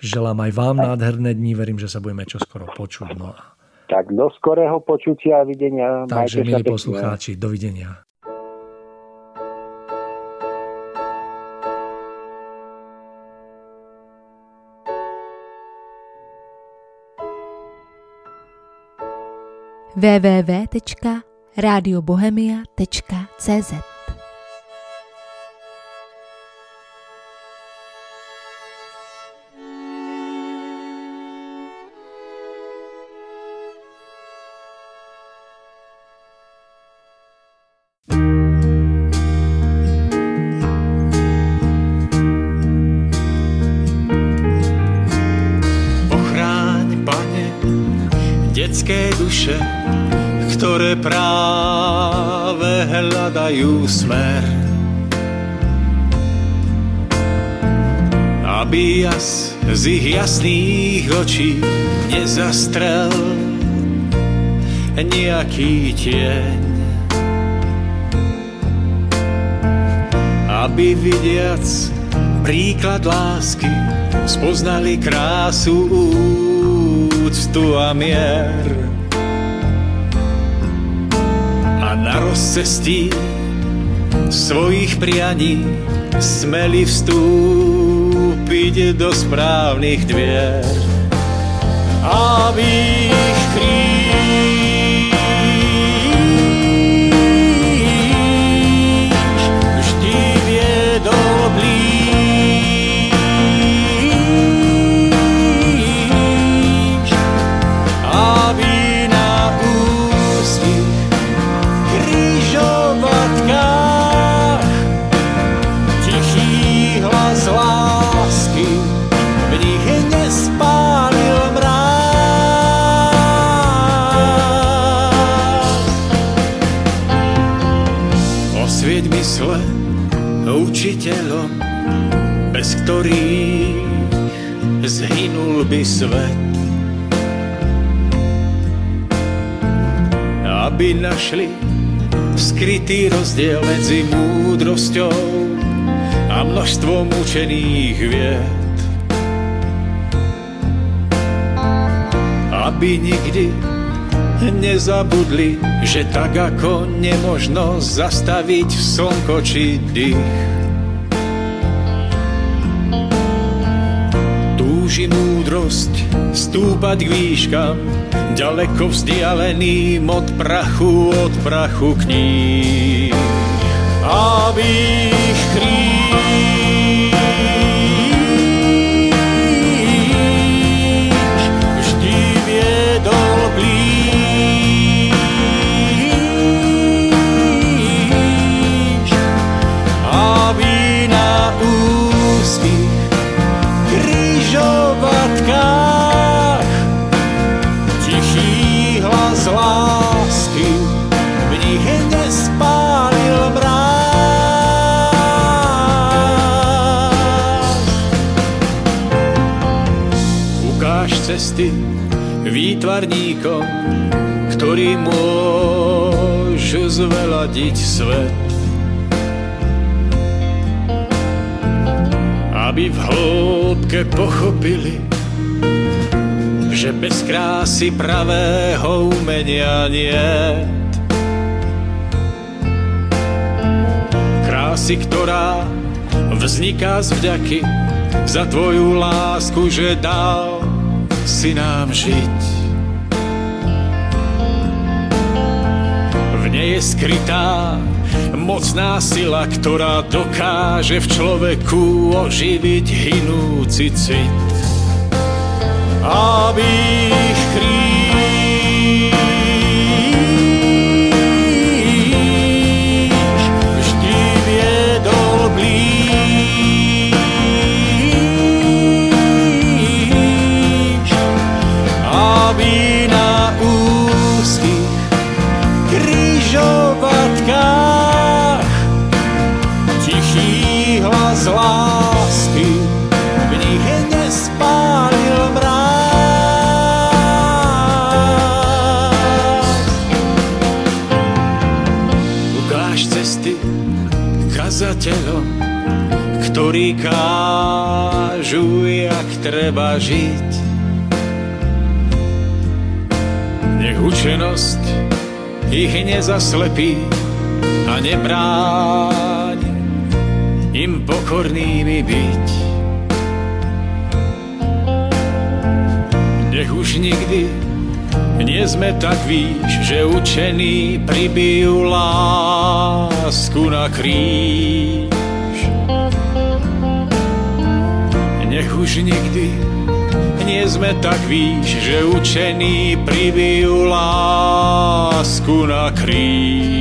[SPEAKER 1] Želám aj vám nádherné dní, verím, že sa budeme čoskoro počuť. No.
[SPEAKER 2] Tak do skorého počutia a videnia.
[SPEAKER 1] Takže, milí poslucháči, dovidenia.
[SPEAKER 3] www.radiomaria.com
[SPEAKER 4] smer. Aby jas z ich jasných očí nezastrel nejaký tieň. Aby vidiac príklad lásky spoznali krásu úctu a mier. A na rozcestí svojich prianí smeli vstúpiť do správnych dvier. Aby ich učiteľom, bez ktorých zhynul by svet. Aby našli skrytý rozdiel medzi múdrosťou a množstvom učených vied. Aby nikdy nezabudli, že tak ako nemožno zastaviť slnko či dých, túži múdrosť stúpať k výškam, ďaleko vzdialeným od prachu, od prachu kníh. Aby ich cesty výtvarníkom, ktorí môžu zveladiť svet. Aby v hĺbke pochopili, že bez krásy pravého umenia nie. Krásy, ktorá vzniká z vďaky za tvoju lásku, že dal si nám žiť. Je skrytá mocná sila, ktorá dokáže v človeku oživiť hinúci cit. Aby ich ktorí kážu, jak treba žiť. Nech učenosť ich nezaslepí a nebráň im pokornými byť. Nech už nikdy Nie sme tak víš, že učení pribijú lásku na kríž. Už nikdy nie sme tak víš, že učení pribijú lásku na kríž.